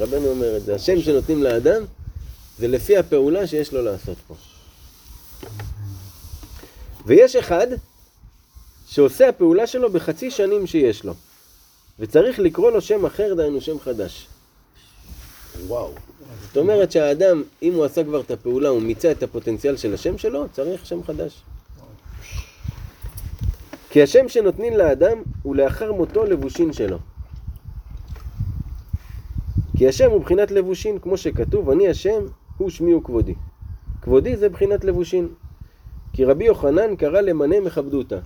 רבנו אומר את זה, השם שנותנים לאדם זה לפי הפעולה שיש לו לעשות פה. ויש אחד שעושה הפעולה שלו בחצי שנים שיש לו, וצריך לקרוא לו שם אחר, דהיינו שם חדש. וואו. זאת אומרת שהאדם, אם הוא עשה כבר את הפעולה, הוא מיצה את הפוטנציאל של השם שלו, צריך שם חדש. כי השם שנותנים לאדם הוא לאחר מותו לבושין שלו. כי השם הוא בחינת לבושין, כמו שכתוב, אני השם, הוא שמי וכבודי. כבודי זה בחינת לבושין. כי רבי יוחנן קרא למנה מכבדותא.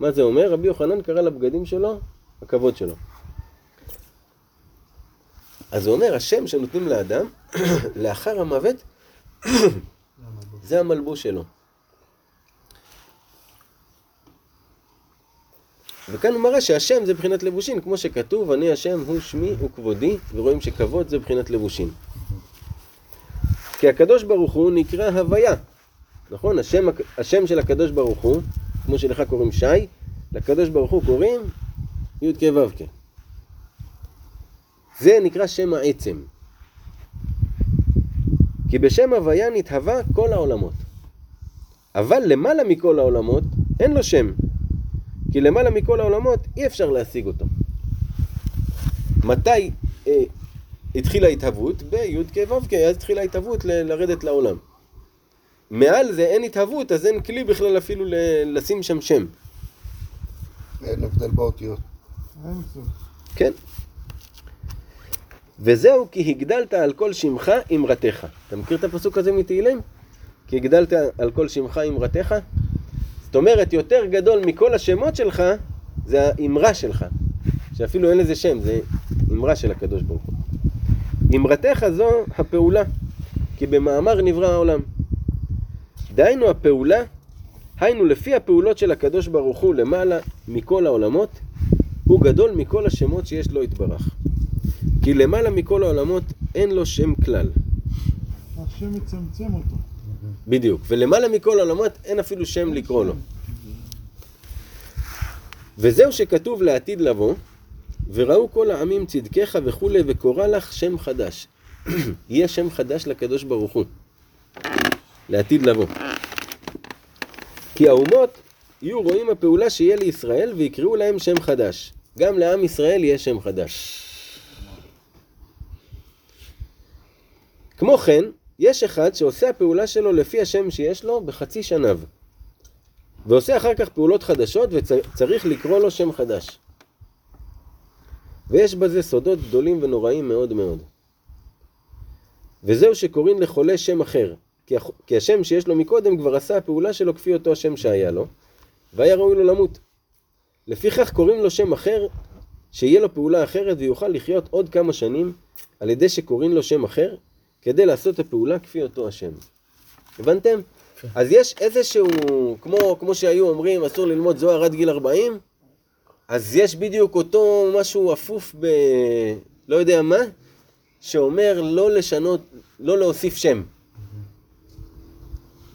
מה זה אומר? רבי יוחנן קרא לבגדים שלו, הכבוד שלו. אז הוא אומר, השם שנותנים לאדם, לאחר המוות, זה המלבוש שלו. וכאן הוא מראה שהשם זה בחינת לבושין, כמו שכתוב, אני השם הוא שמי וכבודי, ורואים שכבוד זה בחינת לבושין. כי הקדוש ברוך הוא נקרא הוויה, נכון? השם, השם של הקדוש ברוך הוא, כמו שלך קוראים שי, לקדוש ברוך הוא קוראים י"ק ו"ק. זה נקרא שם העצם. כי בשם הוויה נתהווה כל העולמות. אבל למעלה מכל העולמות אין לו שם. כי למעלה מכל העולמות אי אפשר להשיג אותו. מתי אה, התחילה התהוות? בי"ק ו"ק, אז התחילה התהוות ל- לרדת לעולם. מעל זה אין התהוות, אז אין כלי בכלל אפילו ל- לשים שם שם. אין הבדל באותיות. כן. וזהו כי הגדלת על כל שמך אמרתך. אתה מכיר את הפסוק הזה מתהילים? כי הגדלת על כל שמך אמרתך? זאת אומרת, יותר גדול מכל השמות שלך, זה האמרה שלך. שאפילו אין לזה שם, זה אמרה של הקדוש ברוך הוא. אמרתך זו הפעולה, כי במאמר נברא העולם. דהיינו הפעולה, היינו לפי הפעולות של הקדוש ברוך הוא למעלה מכל העולמות, הוא גדול מכל השמות שיש לו יתברך. כי למעלה מכל העולמות אין לו שם כלל. השם מצמצם אותו. בדיוק. ולמעלה מכל העולמות אין אפילו שם לקרוא לו. וזהו שכתוב לעתיד לבוא, וראו כל העמים צדקך וכולי, וקורא לך שם חדש. יהיה שם חדש לקדוש ברוך הוא. לעתיד לבוא. כי האומות יהיו רואים הפעולה שיהיה לישראל, ויקראו להם שם חדש. גם לעם ישראל יהיה שם חדש. כמו כן, יש אחד שעושה הפעולה שלו לפי השם שיש לו בחצי שניו. ועושה אחר כך פעולות חדשות וצריך לקרוא לו שם חדש. ויש בזה סודות גדולים ונוראים מאוד מאוד. וזהו שקוראים לחולה שם אחר, כי, הח- כי השם שיש לו מקודם כבר עשה הפעולה שלו כפי אותו השם שהיה לו, והיה ראוי לו למות. לפיכך קוראים לו שם אחר, שיהיה לו פעולה אחרת ויוכל לחיות עוד כמה שנים על ידי שקוראים לו שם אחר, כדי לעשות את הפעולה כפי אותו השם. הבנתם? אז יש איזשהו, כמו, כמו שהיו אומרים, אסור ללמוד זוהר עד גיל 40, אז יש בדיוק אותו משהו אפוף ב... לא יודע מה, שאומר לא לשנות, לא להוסיף שם.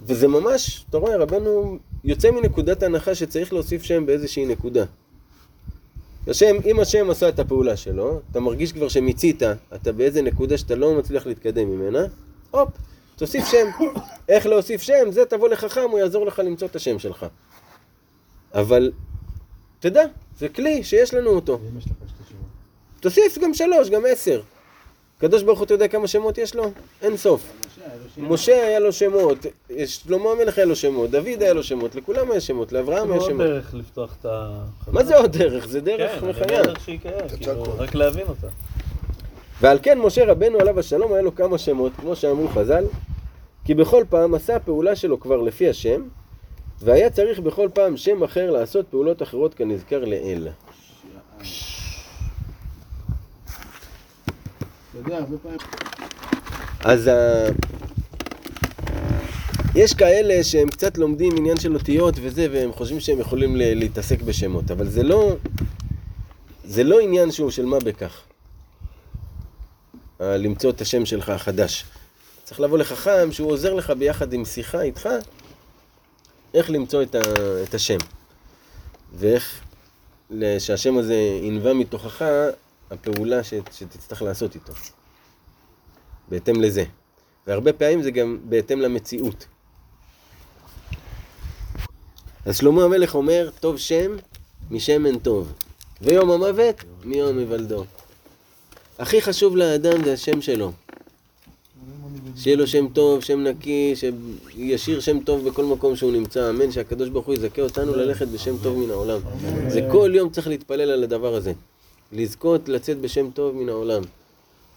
וזה ממש, אתה רואה, רבנו יוצא מנקודת הנחה שצריך להוסיף שם באיזושהי נקודה. השם, אם השם עשה את הפעולה שלו, אתה מרגיש כבר שמיצית, אתה באיזה נקודה שאתה לא מצליח להתקדם ממנה, הופ, תוסיף שם. איך להוסיף שם? זה תבוא לחכם, הוא יעזור לך למצוא את השם שלך. אבל, תדע, זה כלי שיש לנו אותו. תוסיף גם שלוש, גם עשר. הקדוש ברוך הוא, אתה יודע כמה שמות יש לו? אין סוף. משה היה לו שמות, שלמה המלך היה לו שמות, דוד היה לו שמות, לכולם היה שמות, לאברהם היה עוד שמות. דרך לפתוח את ה... מה זה עוד דרך? זה דרך כן, אני מחיה. אומר שהיא קיימת, כאילו, רק להבין אותה. ועל כן משה רבנו עליו השלום היה לו כמה שמות, כמו שאמרו חז"ל, כי בכל פעם עשה הפעולה שלו כבר לפי השם, והיה צריך בכל פעם שם אחר לעשות פעולות אחרות כנזכר פעמים... אז ה... יש כאלה שהם קצת לומדים עניין של אותיות וזה, והם חושבים שהם יכולים להתעסק בשמות, אבל זה לא, זה לא עניין שהוא של מה בכך. ה- למצוא את השם שלך החדש. צריך לבוא לחכם שהוא עוזר לך ביחד עם שיחה איתך, איך למצוא את, ה... את השם. ואיך שהשם הזה ינבע מתוכך הפעולה ש, שתצטרך לעשות איתו. בהתאם לזה. והרבה פעמים זה גם בהתאם למציאות. אז שלמה המלך אומר, טוב שם משמן טוב, ויום המוות מיום היוולדו. הכי חשוב לאדם זה השם שלו. שיהיה לו שם טוב, שם נקי, שישיר שם טוב בכל מקום שהוא נמצא, אמן, שהקדוש ברוך הוא יזכה אותנו ללכת בשם טוב מן העולם. זה כל יום צריך להתפלל על הדבר הזה. לזכות לצאת בשם טוב מן העולם.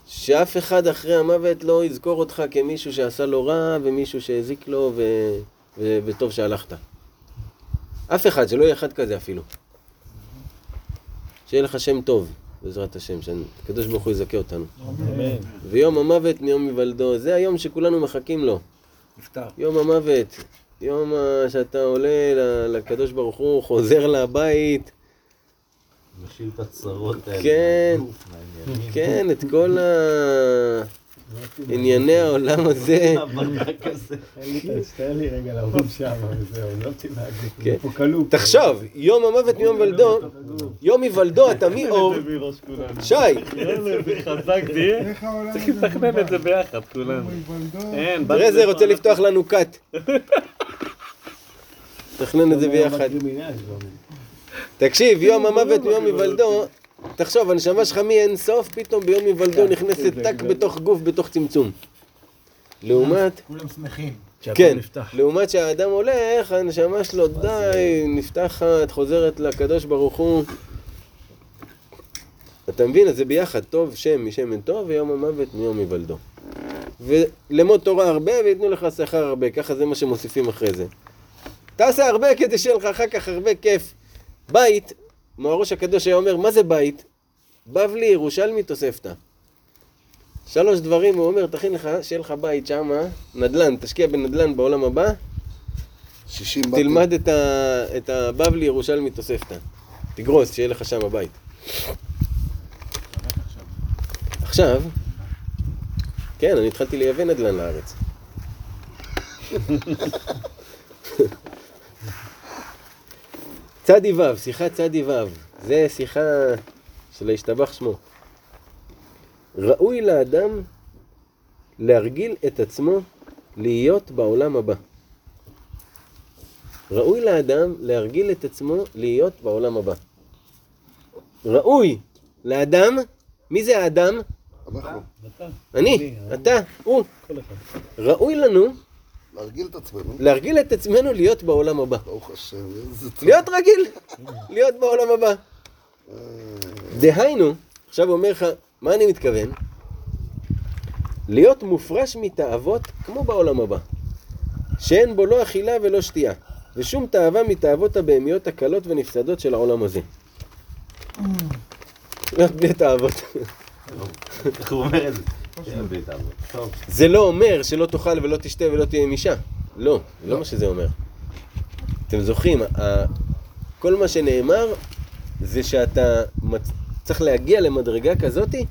שאף אחד אחרי המוות לא יזכור אותך כמישהו שעשה לו רע ומישהו שהזיק לו ו... ו... וטוב שהלכת. אף אחד, שלא יהיה אחד כזה אפילו. שיהיה לך שם טוב, בעזרת השם, שהקדוש ברוך הוא יזכה אותנו. אמן. ויום המוות מיום היוולדו, זה היום שכולנו מחכים לו. נפטר. יום המוות, יום שאתה עולה לקדוש ברוך הוא, חוזר לבית, משאיר את הצרות האלה. כן. כן, את כל ה... ענייני העולם הזה. הברק הזה. תן לי רגע לעבוד שם, וזהו, לא. כן. תחשוב, יום המוות מיום היוולדו, יום היוולדו אתה מאור, שי, חזק תהיה. איך העולם צריך לתכנן את זה ביחד, כולנו. תראה זה רוצה לפתוח לנו כת. תכנן את זה ביחד. תקשיב, יום המוות מיום היוולדו, תחשוב, הנשמה שלך מאין סוף, פתאום ביום היוולדו נכנסת טק בתוך גוף, בתוך צמצום. לעומת, כולם שמחים. כן, לעומת שהאדם הולך, הנשמה שלו די, נפתחת, חוזרת לקדוש ברוך הוא. אתה מבין? אז זה ביחד, טוב שם משמן טוב ויום המוות מיום היוולדו. ולמוד תורה הרבה וייתנו לך שכר הרבה, ככה זה מה שמוסיפים אחרי זה. תעשה הרבה כדי שיהיה לך אחר כך הרבה כיף. בית, מהראש הקדוש היה אומר, מה זה בית? בבלי, ירושלמי, תוספתא. שלוש דברים הוא אומר, תכין לך, שיהיה לך בית שמה, נדל"ן, תשקיע בנדל"ן בעולם הבא, 60 בתים. תלמד את, ה, את הבבלי ירושלמי תוספתא. תגרוס, שיהיה לך שם בית. עכשיו, כן, אני התחלתי לייבא נדל"ן לארץ. צדי ו', שיחת צדי ו', זה שיחה של הישתבח שמו. ראוי לאדם להרגיל את עצמו להיות בעולם הבא. ראוי לאדם להרגיל את עצמו להיות בעולם הבא. ראוי לאדם, מי זה האדם? אנחנו. אני, אתה, הוא. ראוי לנו להרגיל את עצמנו. להרגיל את עצמנו להיות בעולם הבא. ברוך השם, איזה צ... להיות רגיל, להיות בעולם הבא. דהיינו, עכשיו הוא אומר לך, מה אני מתכוון? להיות מופרש מתאוות כמו בעולם הבא. שאין בו לא אכילה ולא שתייה, ושום תאווה מתאוות הבהמיות הקלות ונפסדות של העולם הזה. להיות בלי תאוות. איך הוא אומר את זה? זה לא אומר שלא תאכל ולא תשתה ולא תהיה עם אישה. לא, זה לא מה שזה אומר. אתם זוכרים, כל מה שנאמר זה שאתה צריך להגיע למדרגה כזאתי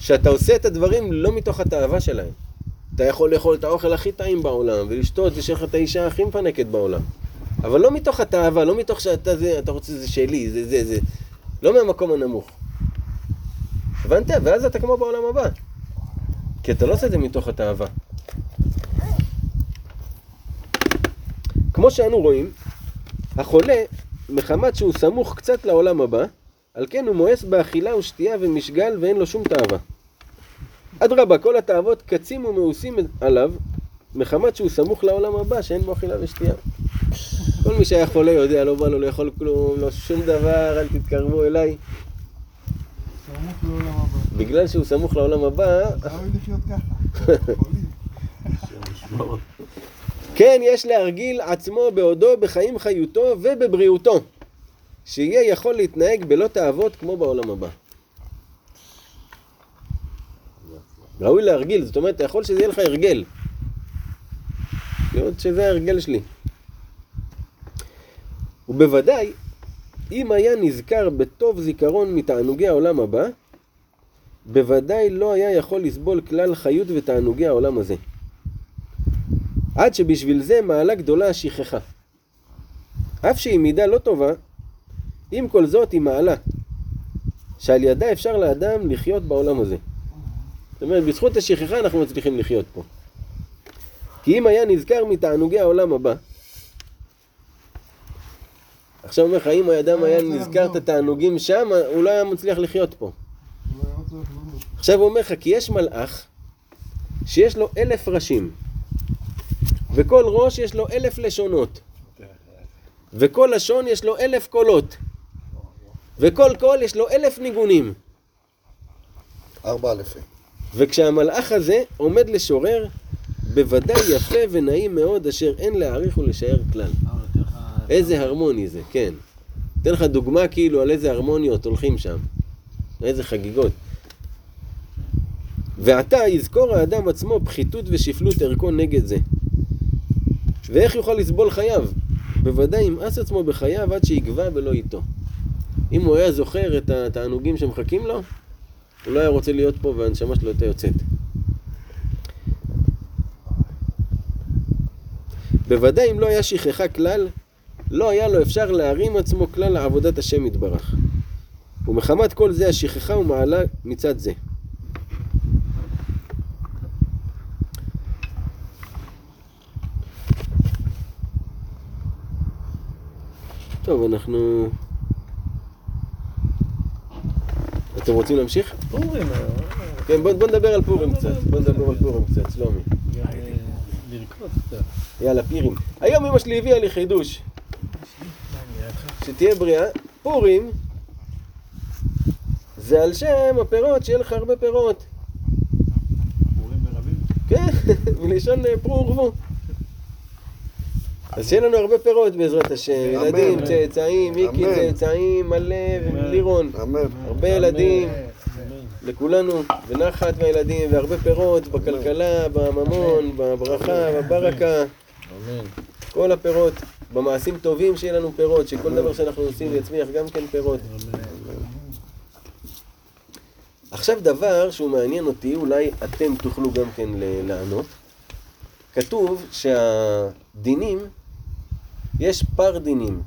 שאתה עושה את הדברים לא מתוך התאווה שלהם. אתה יכול לאכול את האוכל הכי טעים בעולם ולשתות ושיש לך את האישה הכי מפנקת בעולם. אבל לא מתוך התאווה, לא מתוך שאתה זה, אתה רוצה זה שלי, זה זה זה. לא מהמקום הנמוך. הבנת? ואז אתה כמו בעולם הבא. כי אתה לא עושה את זה מתוך התאווה. כמו שאנו רואים, החולה, מחמת שהוא סמוך קצת לעולם הבא, על כן הוא מואס באכילה ושתייה ומשגל ואין לו שום תאווה. אדרבה, כל התאוות קצים ומאוסים עליו, מחמת שהוא סמוך לעולם הבא שאין בו אכילה ושתייה. כל מי שהיה חולה יודע, לא בא לו לאכול כלום, לא שום דבר, אל תתקרבו אליי. סמוך לעולם הבא. בגלל שהוא סמוך לעולם הבא. כן יש להרגיל עצמו בעודו בחיים חיותו ובבריאותו, שיהיה יכול להתנהג בלא תאוות כמו בעולם הבא. ראוי להרגיל, זאת אומרת, אתה יכול שזה יהיה לך הרגל. לראות שזה ההרגל שלי. ובוודאי, אם היה נזכר בטוב זיכרון מתענוגי העולם הבא, בוודאי לא היה יכול לסבול כלל חיות ותענוגי העולם הזה. עד שבשביל זה מעלה גדולה השכחה. אף שהיא מידה לא טובה, עם כל זאת היא מעלה, שעל ידה אפשר לאדם לחיות בעולם הזה. זאת אומרת, בזכות השכחה אנחנו מצליחים לחיות פה. כי אם היה נזכר מתענוגי העולם הבא, עכשיו אומר לך, אם האדם היה רוצה נזכר את לחזור. התענוגים שם, הוא לא היה מצליח לחיות פה. הוא לא היה רוצה לחזור לו. עכשיו הוא אומר לך, כי יש מלאך שיש לו אלף ראשים, וכל ראש יש לו אלף לשונות, וכל לשון יש לו אלף קולות, וכל קול יש לו אלף ניגונים. ארבע אלפים. וכשהמלאך הזה עומד לשורר, בוודאי יפה ונעים מאוד, אשר אין להעריך ולשער כלל. אה. איזה הרמוני זה, כן. אתן לך דוגמה כאילו על איזה הרמוניות הולכים שם. איזה חגיגות. ועתה יזכור האדם עצמו פחיתות ושפלות ערכו נגד זה. ואיך יוכל לסבול חייו? בוודאי ימאס עצמו בחייו עד שיגבע בלא איתו. אם הוא היה זוכר את התענוגים שמחכים לו, הוא לא היה רוצה להיות פה והנשמה שלו הייתה יוצאת. בוודאי אם לא היה שכחה כלל, לא היה לו אפשר להרים עצמו כלל לעבודת השם יתברך. ומחמת כל זה השכחה ומעלה מצד זה. טוב, אנחנו... אתם רוצים להמשיך? פורים, כן, בוא, בוא נדבר על פורים קצת. בוא נדבר על פורים קצת, שלומי. קצת. יאללה, פירים. היום אמא שלי הביאה לי חידוש. שתהיה בריאה. פורים זה על שם הפירות, שיהיה לך הרבה פירות. פורים ורבים? כן, מלשון אה, פרו ורבו. אז שיהיה לנו הרבה פירות בעזרת השם. ילדים, צאצאים, מיקי. צאצאים, מלא ולירון. הרבה ילדים. לכולנו, ונחת מהילדים, והרבה פירות בכלכלה, בממון, בברכה, בברכה. אמן. כל הפירות, במעשים טובים שיהיה לנו פירות, שכל דבר שאנחנו עושים יצמיח גם כן פירות. עכשיו דבר שהוא מעניין אותי, אולי אתם תוכלו גם כן ל- לענות. כתוב שהדינים, יש פר דינים,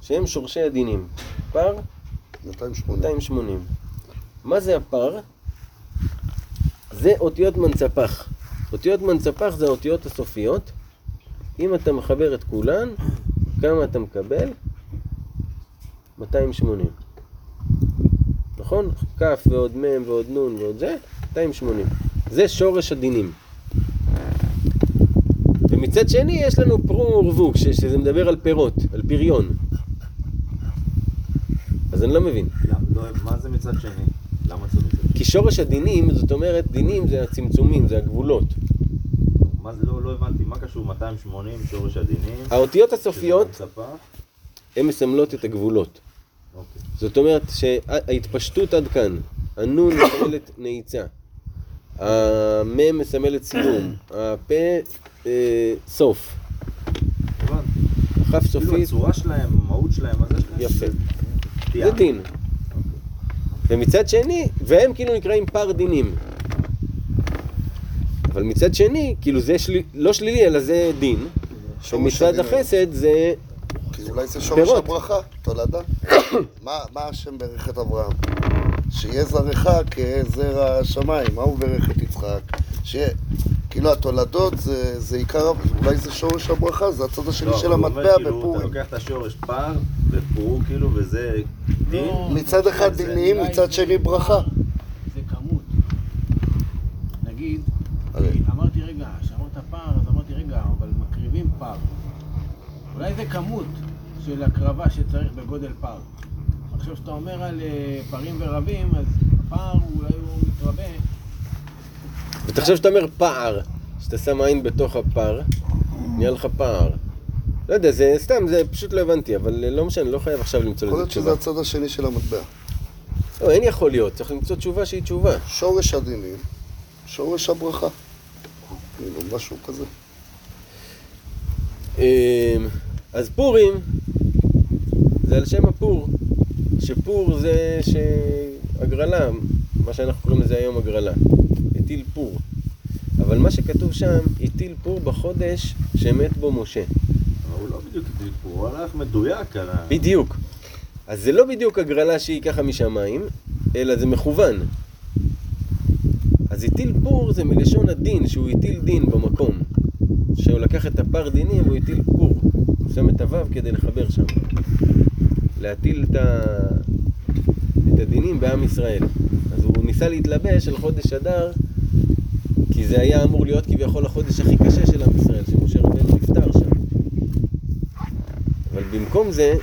שהם שורשי הדינים. פר 280. 280. מה זה הפר? זה אותיות מנצפח. אותיות מנצפח זה האותיות הסופיות. אם אתה מחבר את כולן, כמה אתה מקבל? 280. נכון? כ' ועוד מ' ועוד נ' ועוד זה, 280. זה שורש הדינים. ומצד שני יש לנו פרו ורבו, שזה מדבר על פירות, על פריון. אז אני לא מבין. למה- לא, מה זה מצד שני? למה צריך את זה? כי שורש הדינים, זאת אומרת, דינים זה הצמצומים, זה הגבולות. מה זה, לא, לא הבנתי, מה קשור 280, שורש הדינים? האותיות הסופיות? הן מסמלות את הגבולות. אוקיי. זאת אומרת שההתפשטות עד כאן, הנון מסמלת נעיצה, המם מסמלת סיום, הפה סוף, הבנתי. כף כאילו סופית, הצורה שלהם, המהות שלהם, אז יש להם... יפה. זה דין. ומצד שני, והם כאילו נקראים פר דינים. אבל מצד שני, כאילו זה לא שלילי, אלא זה דין. ומצד. החסד זה... כי אולי זה שורש פירות. הברכה, תולדה. מה מה השם ברך את אברהם? שיהיה זרעך כזרע השמיים, מה הוא ברך את יצחק? שיהיה, כאילו התולדות זה, זה עיקר, אולי זה שורש הברכה, זה הצד השני לא, של המטבע כאילו, אתה בפורים. לוקח את השורש פר ופרו, כאילו, וזה דין. לא, מצד אחד זה- דינים, אולי מצד זה- שני ברכה. זה כמות. נגיד, הרי- אמרתי רגע, שאמרת פער, אז אמרתי רגע, אבל מקריבים פער. אולי זה כמות של הקרבה שצריך בגודל פער. עכשיו כשאתה אומר על אה, פרים ורבים, אז הפער אולי הוא מתרבה. ותחשוב שאתה אומר פער, שאתה שם עין בתוך הפער, נהיה לך פער. לא יודע, זה סתם, זה פשוט לא הבנתי, אבל לא משנה, לא חייב עכשיו למצוא יכול לזה להיות שזה תשובה. הצד השני של המטבע. לא, אין יכול להיות, צריך למצוא תשובה שהיא תשובה. שורש הדינים, שורש הברכה. כאילו, משהו כזה. אמ, אז פורים זה על שם הפור, שפור זה. הגרלה, מה שאנחנו קוראים לזה היום הגרלה, הטיל פור. אבל מה שכתוב שם, הטיל פור בחודש שמת בו משה. אבל הוא לא בדיוק הטיל פור, הוא הלך מדויק על ה... בדיוק. אז זה לא בדיוק הגרלה שהיא ככה משמיים, אלא זה מכוון. אז הטיל פור זה מלשון הדין, שהוא הטיל דין במקום. שהוא לקח את הפר דינים והוא הטיל פור. הוא שם את הוו כדי לחבר שם. להטיל את, ה... את הדינים בעם ישראל. אז הוא ניסה להתלבש על חודש אדר, כי זה היה אמור להיות כביכול החודש הכי קשה של עם ישראל, שמשה רבנו נפטר שם. אבל במקום זה,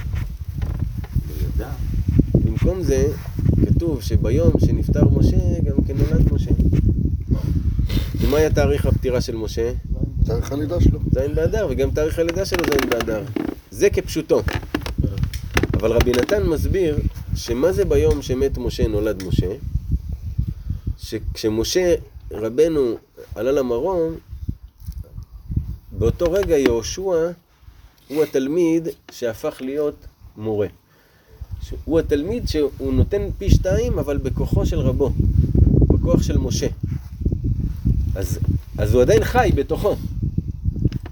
במקום זה, כתוב שביום שנפטר משה, גם כן נולד משה. ומה היה תאריך הפטירה של משה? תאריך הלידה שלו. זין באדר, וגם תאריך הלידה שלו זין באדר. זה כפשוטו. אבל רבי נתן מסביר שמה זה ביום שמת משה נולד משה? שכשמשה רבנו עלה למרום, באותו רגע יהושע הוא התלמיד שהפך להיות מורה. הוא התלמיד שהוא נותן פי שתיים, אבל בכוחו של רבו, בכוח של משה. אז, אז הוא עדיין חי בתוכו.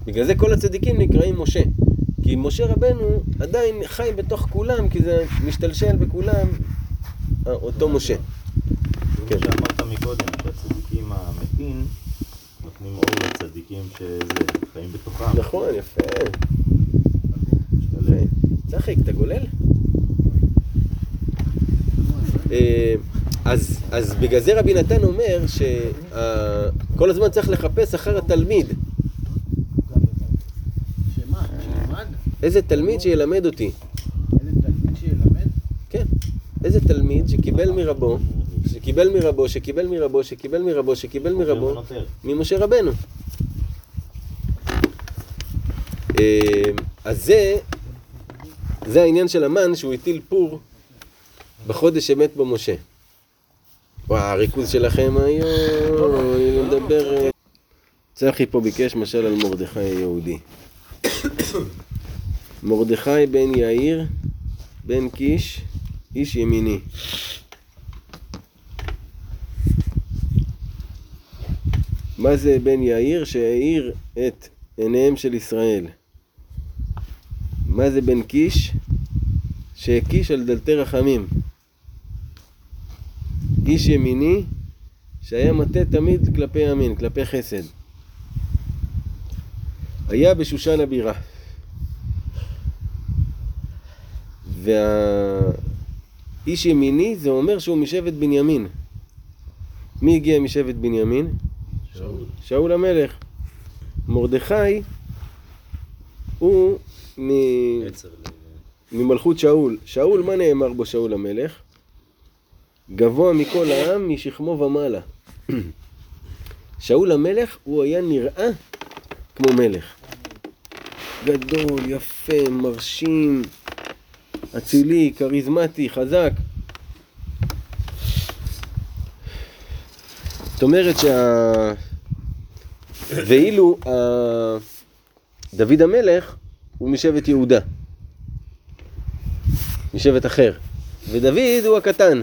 בגלל זה כל הצדיקים נקראים משה. כי משה רבנו עדיין חי בתוך כולם, כי זה משתלשל בכולם אה, אותו משה. כן. שאמרת מקודם, המתים נותנים אור לצדיקים שזה חיים בתוכם. נכון, יפה. צחיק, אתה גולל? אה, אז, אז בגלל זה רבי נתן אומר שכל הזמן צריך לחפש אחר התלמיד. איזה תלמיד שילמד אותי. איזה תלמיד שילמד? כן. איזה תלמיד שקיבל מרבו, שקיבל מרבו, שקיבל מרבו, שקיבל מרבו, שקיבל מרבו, ממשה רבנו. אה, אז זה, זה העניין של המן שהוא הטיל פור בחודש שמת בו משה. וואו, הריכוז שלכם היום, אני לא מדבר... אה, צחי פה ביקש משל על מרדכי היהודי. מרדכי בן יאיר, בן קיש, איש ימיני. מה זה בן יאיר? שהאיר את עיניהם של ישראל. מה זה בן קיש? שהקיש על דלתי רחמים. איש ימיני שהיה מטה תמיד כלפי ימין, כלפי חסד. היה בשושן הבירה. והאיש ימיני זה אומר שהוא משבט בנימין. מי הגיע משבט בנימין? שאול. שאול המלך. מרדכי הוא מ... ממלכות שאול. שאול, מה נאמר בו שאול המלך? גבוה מכל העם משכמו ומעלה. שאול המלך הוא היה נראה כמו מלך. גדול, יפה, מרשים, אצילי, כריזמטי, חזק. זאת אומרת שה... ואילו ה... דוד המלך הוא משבט יהודה. משבט אחר. ודוד הוא הקטן.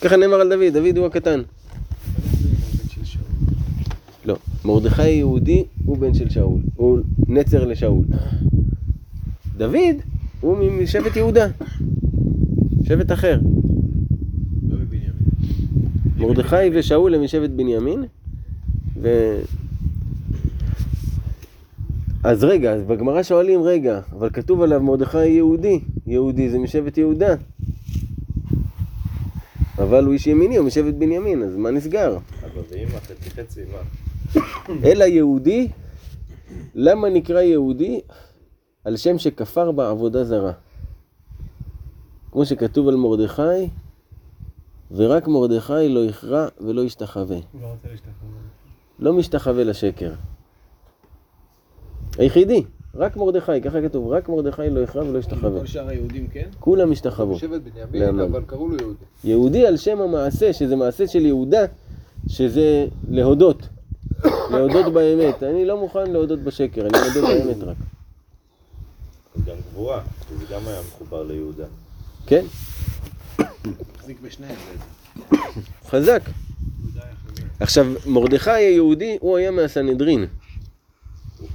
ככה נאמר על דוד, דוד הוא הקטן. לא, מרדכי יהודי הוא בן של שאול, הוא נצר לשאול. דוד הוא משבט יהודה, שבט אחר. לא. מרדכי ושאול הם משבט בנימין, ו... אז רגע, אז בגמרא שואלים, רגע, אבל כתוב עליו מרדכי יהודי, יהודי זה משבט יהודה. אבל הוא איש ימיני, הוא משבט בנימין, אז מה נסגר? אבל ואמא חצי חצי, מה? אלא יהודי, למה נקרא יהודי? על שם שכפר בעבודה זרה. כמו שכתוב על מרדכי, ורק מרדכי לא יכרע ולא ישתחווה. לא משתחווה לשקר. היחידי, רק מרדכי, ככה כתוב, רק מרדכי לא יכרע ולא ישתחווה. כל שאר היהודים כן? כולם השתחוו. שבט בנימין, לאמן. אבל קראו לו יהודי. יהודי על שם המעשה, שזה מעשה של יהודה, שזה להודות. להודות באמת. אני לא מוכן להודות בשקר, אני מודה באמת רק. גם גבורה, שזה גם היה מחובר ליהודה. כן? מחזיק בשניהם. חזק. עכשיו, מרדכי היהודי, הוא היה מהסנהדרין.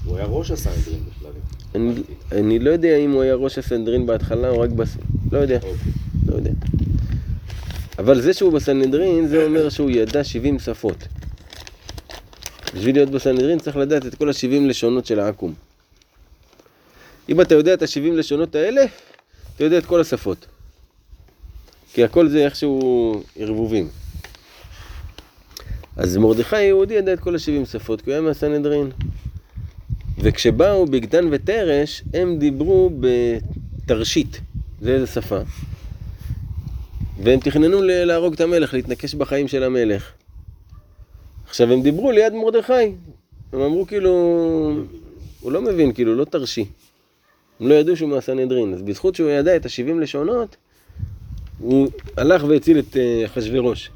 הוא- היה ראש הסנהדרין בכלל. אני, אני לא יודע אם הוא היה ראש הסנהדרין בהתחלה או רק בס... לא יודע, לא יודע. אבל זה שהוא בסנהדרין, זה אומר שהוא ידע 70 שפות. בשביל להיות בסנהדרין צריך לדעת את כל ה-70 לשונות של העכו"ם. אם אתה יודע את ה-70 לשונות האלה, אתה יודע את כל השפות. כי הכל זה איכשהו ערבובים. אז מרדכי היהודי ידע את כל ה-70 שפות, כי הוא היה מהסנהדרין. וכשבאו בגדן ותרש, הם דיברו בתרשית. זה איזה שפה? והם תכננו להרוג את המלך, להתנקש בחיים של המלך. עכשיו הם דיברו ליד מרדכי. הם אמרו כאילו, הוא לא מבין, כאילו, לא תרשי. הם לא ידעו שהוא מהסנהדרין. אז בזכות שהוא ידע את ה-70 לשונות, הוא הלך והציל את אה, אחשוורוש.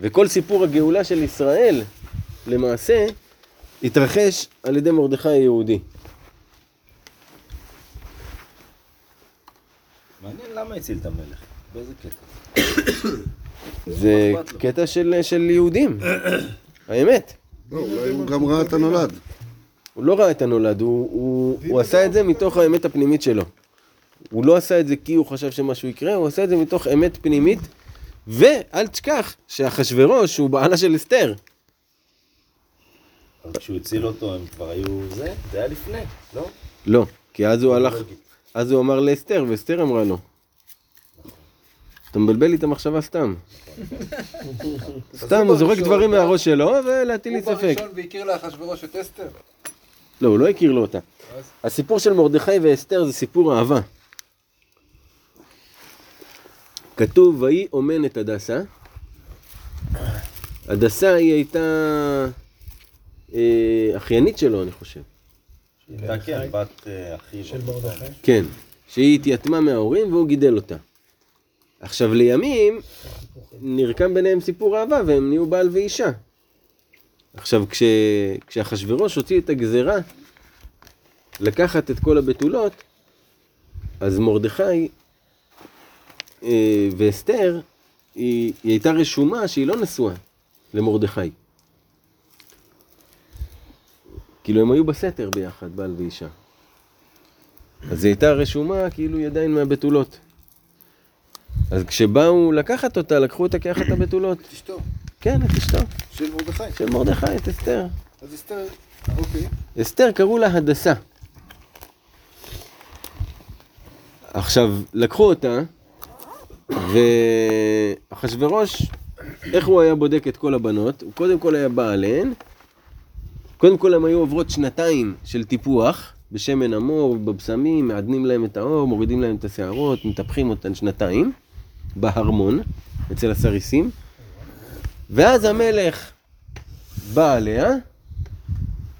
וכל סיפור הגאולה של ישראל, למעשה, התרחש על ידי מרדכי היהודי. מעניין למה הציל את המלך. באיזה קטע? זה קטע של, של יהודים, האמת. לא, אולי הוא גם ראה את הנולד. הוא לא ראה את הנולד, הוא, הוא, הוא עשה את זה מתוך האמת הפנימית שלו. הוא לא עשה את זה כי הוא חשב שמשהו יקרה, הוא עשה את זה מתוך אמת פנימית. ואל תשכח שאחשוורוש הוא בעלה של אסתר. אבל כשהוא הציל אותו הם כבר היו זה? זה היה לפני, לא? לא, כי אז הוא הלך, אז הוא אמר לאסתר, ואסתר אמרה לו. אתה מבלבל לי את המחשבה סתם. סתם, הוא זורק דברים מהראש שלו, ולהטיל לי הוא ספק. בראשון והכיר לאחשוורוש את אסתר. לא, הוא לא הכיר לו אותה. הסיפור של מרדכי ואסתר זה סיפור אהבה. כתוב, ויהי אומן את הדסה. הדסה היא הייתה אה, אחיינית שלו, אני חושב. הייתה כן, בת אה, אחיו. של מרדכי. כן, שהיא התייתמה מההורים והוא גידל אותה. עכשיו לימים נרקם ביניהם סיפור אהבה והם נהיו בעל ואישה. עכשיו כש... כשאחשוורוש הוציא את הגזרה לקחת את כל הבתולות, אז מרדכי ואסתר, היא, היא הייתה רשומה שהיא לא נשואה למרדכי. כאילו הם היו בסתר ביחד, בעל ואישה. אז היא הייתה רשומה כאילו היא עדיין מהבתולות. אז כשבאו לקחת אותה, לקחו אותה כאחת הבתולות. את אשתו. כן, את אשתו. של מרדכי. של מרדכי, את אסתר. אז אסתר, אוקיי. אסתר קראו לה הדסה. עכשיו, לקחו אותה, ואחשוורוש, איך הוא היה בודק את כל הבנות? הוא קודם כל היה בא עליהן, קודם כל הם היו עוברות שנתיים של טיפוח, בשמן המור, בבשמים, מעדנים להם את האור, מורידים להם את השערות, מטפחים אותן שנתיים, בהרמון, אצל הסריסים, ואז המלך בא עליה,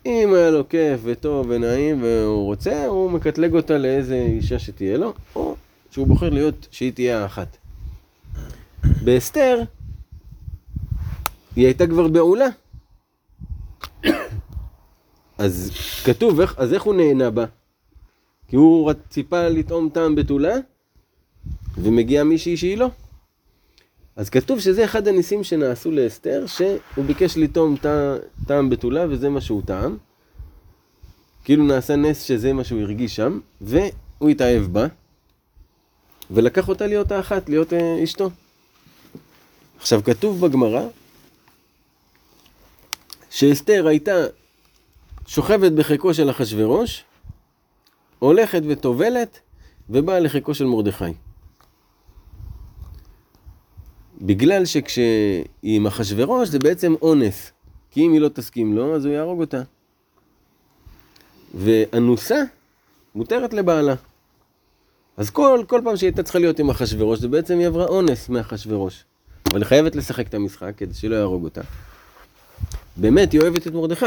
אם היה לו כיף וטוב ונעים והוא רוצה, הוא מקטלג אותה לאיזה אישה שתהיה לו, או שהוא בוחר להיות שהיא תהיה האחת. באסתר, היא הייתה כבר בעולה. אז כתוב, איך, אז איך הוא נהנה בה? כי הוא ציפה לטעום טעם בתולה, ומגיעה מישהי שהיא לא. אז כתוב שזה אחד הניסים שנעשו לאסתר, שהוא ביקש לטעום טע- טעם בתולה, וזה מה שהוא טעם. כאילו נעשה נס שזה מה שהוא הרגיש שם, והוא התאהב בה, ולקח אותה להיות האחת, להיות אה, אשתו. עכשיו, כתוב בגמרא, שאסתר הייתה שוכבת בחיקו של אחשוורוש, הולכת וטובלת, ובאה לחיקו של מרדכי. בגלל שכשהיא עם אחשוורוש זה בעצם אונס. כי אם היא לא תסכים לו, אז הוא יהרוג אותה. ואנוסה מותרת לבעלה. אז כל, כל פעם שהיא הייתה צריכה להיות עם אחשוורוש, זה בעצם היא עברה אונס מאחשוורוש. אבל היא חייבת לשחק את המשחק כדי שלא יהרוג אותה. באמת, היא אוהבת את מרדכי.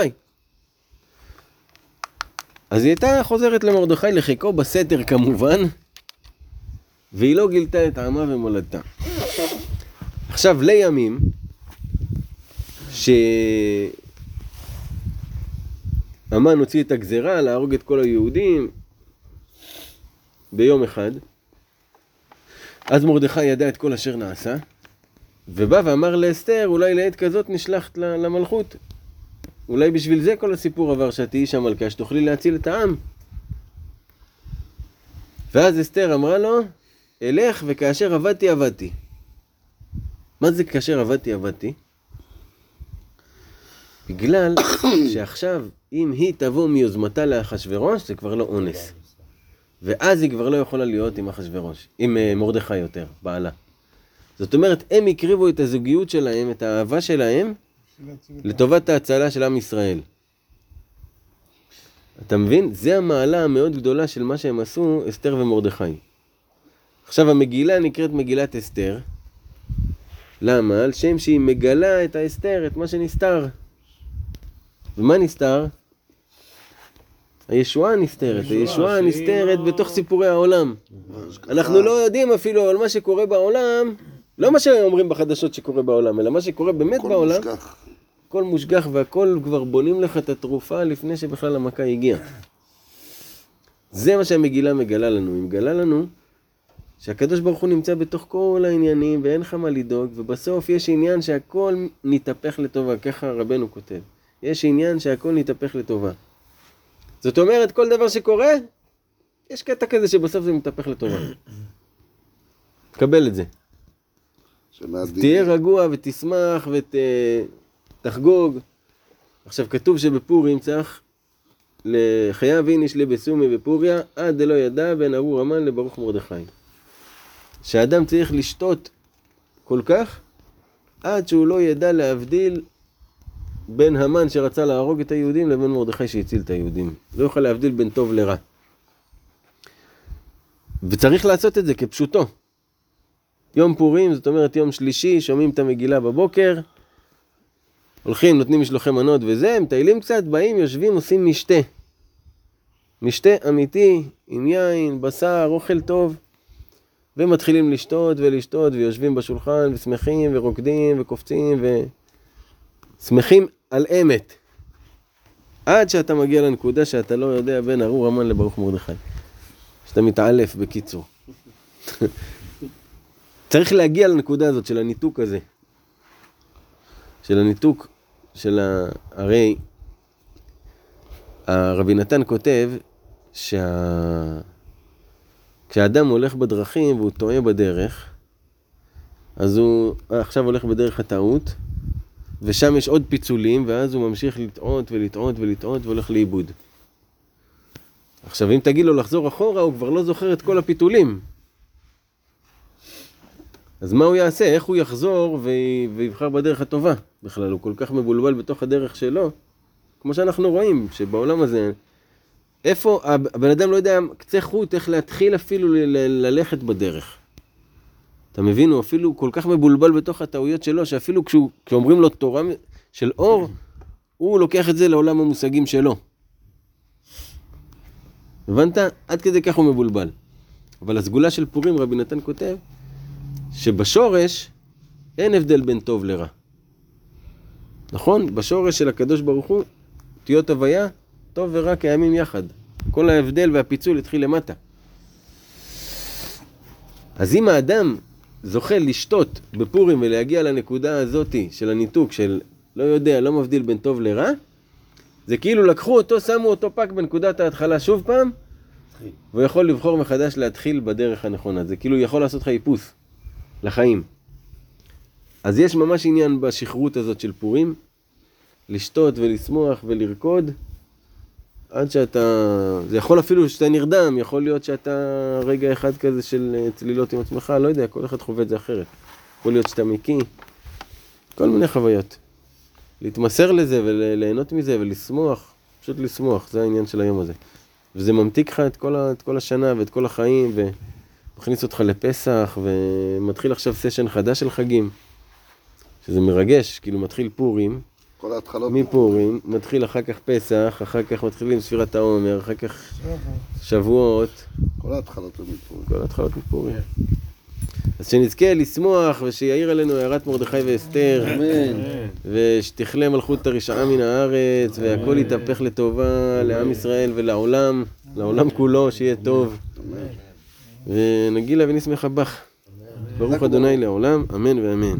אז היא הייתה חוזרת למרדכי לחיקו בסתר כמובן, והיא לא גילתה את עמה ומולדתה. עכשיו, לימים, שהמן הוציא את הגזרה להרוג את כל היהודים ביום אחד, אז מרדכי ידע את כל אשר נעשה, ובא ואמר לאסתר, אולי לעת כזאת נשלחת למלכות. אולי בשביל זה כל הסיפור עבר, שאת תהיי שם מלכה, שתוכלי להציל את העם. ואז אסתר אמרה לו, אלך וכאשר עבדתי עבדתי. מה זה כאשר עבדתי עבדתי? בגלל שעכשיו, אם היא תבוא מיוזמתה לאחשוורוש, זה כבר לא אונס. ואז היא כבר לא יכולה להיות עם אחשוורוש, עם אה, מרדכי יותר, בעלה. זאת אומרת, הם הקריבו את הזוגיות שלהם, את האהבה שלהם, לטובת ההצלה של עם ישראל. אתה מבין? זה המעלה המאוד גדולה של מה שהם עשו, אסתר ומרדכי. עכשיו המגילה נקראת מגילת אסתר. למה? על שם שהיא מגלה את האסתר, את מה שנסתר. ומה נסתר? הישועה נסתרת, הישועה נסתרת בתוך סיפורי העולם. אנחנו לא יודעים אפילו על מה שקורה בעולם, לא מה שאומרים בחדשות שקורה בעולם, אלא מה שקורה באמת בעולם. מושגח. הכל מושגח והכל כבר בונים לך את התרופה לפני שבכלל המכה הגיעה. זה מה שהמגילה מגלה לנו, היא מגלה לנו שהקדוש ברוך הוא נמצא בתוך כל העניינים ואין לך מה לדאוג ובסוף יש עניין שהכל נתהפך לטובה, ככה רבנו כותב. יש עניין שהכל נתהפך לטובה. זאת אומרת, כל דבר שקורה, יש קטע כזה שבסוף זה מתהפך לטובה. קבל את זה. תהיה רגוע ותשמח ותחגוג. עכשיו כתוב שבפורים צריך לחייב איניש לבסומי בפוריה עד דלא ידע בין ארור המן לברוך מרדכי. שאדם צריך לשתות כל כך עד שהוא לא ידע להבדיל בין המן שרצה להרוג את היהודים לבין מרדכי שהציל את היהודים. לא יוכל להבדיל בין טוב לרע. וצריך לעשות את זה כפשוטו. יום פורים, זאת אומרת יום שלישי, שומעים את המגילה בבוקר, הולכים, נותנים משלוחי מנות וזה, מטיילים קצת, באים, יושבים, עושים משתה. משתה אמיתי, עם יין, בשר, אוכל טוב, ומתחילים לשתות ולשתות, ויושבים בשולחן, ושמחים, ורוקדים, וקופצים, ושמחים על אמת. עד שאתה מגיע לנקודה שאתה לא יודע בין ארור המן לברוך מרדכי. שאתה מתעלף, בקיצור. צריך להגיע לנקודה הזאת של הניתוק הזה. של הניתוק של ה... הרי הרבי נתן כותב שה... כשאדם הולך בדרכים והוא טועה בדרך, אז הוא עכשיו הולך בדרך הטעות, ושם יש עוד פיצולים, ואז הוא ממשיך לטעות ולטעות ולטעות והולך לאיבוד. עכשיו, אם תגיד לו לחזור אחורה, הוא כבר לא זוכר את כל הפיתולים. אז מה הוא יעשה? איך הוא יחזור ו... ויבחר בדרך הטובה? בכלל, הוא כל כך מבולבל בתוך הדרך שלו, כמו שאנחנו רואים, שבעולם הזה, איפה, הבן אדם לא יודע קצה חוט איך להתחיל אפילו ל... ל... ללכת בדרך. אתה מבין? הוא אפילו כל כך מבולבל בתוך הטעויות שלו, שאפילו כשהוא, כשאומרים לו תורה של אור, הוא לוקח את זה לעולם המושגים שלו. הבנת? עד כדי כך הוא מבולבל. אבל הסגולה של פורים, רבי נתן כותב, שבשורש אין הבדל בין טוב לרע. נכון? בשורש של הקדוש ברוך הוא, אותיות הוויה, טוב ורע קיימים יחד. כל ההבדל והפיצול התחיל למטה. אז אם האדם זוכה לשתות בפורים ולהגיע לנקודה הזאתי של הניתוק של לא יודע, לא מבדיל בין טוב לרע, זה כאילו לקחו אותו, שמו אותו פק בנקודת ההתחלה שוב פעם, והוא יכול לבחור מחדש להתחיל בדרך הנכונה. זה כאילו יכול לעשות לך איפוס לחיים. אז יש ממש עניין בשכרות הזאת של פורים, לשתות ולשמוח ולרקוד, עד שאתה, זה יכול אפילו שאתה נרדם, יכול להיות שאתה רגע אחד כזה של אה, צלילות עם עצמך, לא יודע, כל אחד חווה את זה אחרת. יכול להיות שאתה מקיא, כל מיני חוויות. להתמסר לזה וליהנות מזה ולשמוח, פשוט לשמוח, זה העניין של היום הזה. וזה ממתיק לך את כל, ה, את כל השנה ואת כל החיים, ומכניס אותך לפסח, ומתחיל עכשיו סשן חדש של חגים, שזה מרגש, כאילו מתחיל פורים, כל ההתחלות. מפורים, מתחיל אחר כך פסח, אחר כך מתחילים ספירת העומר, אחר כך שבועות, כל ההתחלות הם מפורים. כל ההתחלות מפורים. אז שנזכה לשמוח ושיעיר עלינו הערת מרדכי ואסתר, אמן. ושתכלה מלכות הרשעה מן הארץ, והכל יתהפך לטובה לעם ישראל ולעולם, לעולם כולו, שיהיה טוב. ונגילה ונשמחה בך. ברוך אדוני לעולם, אמן ואמן.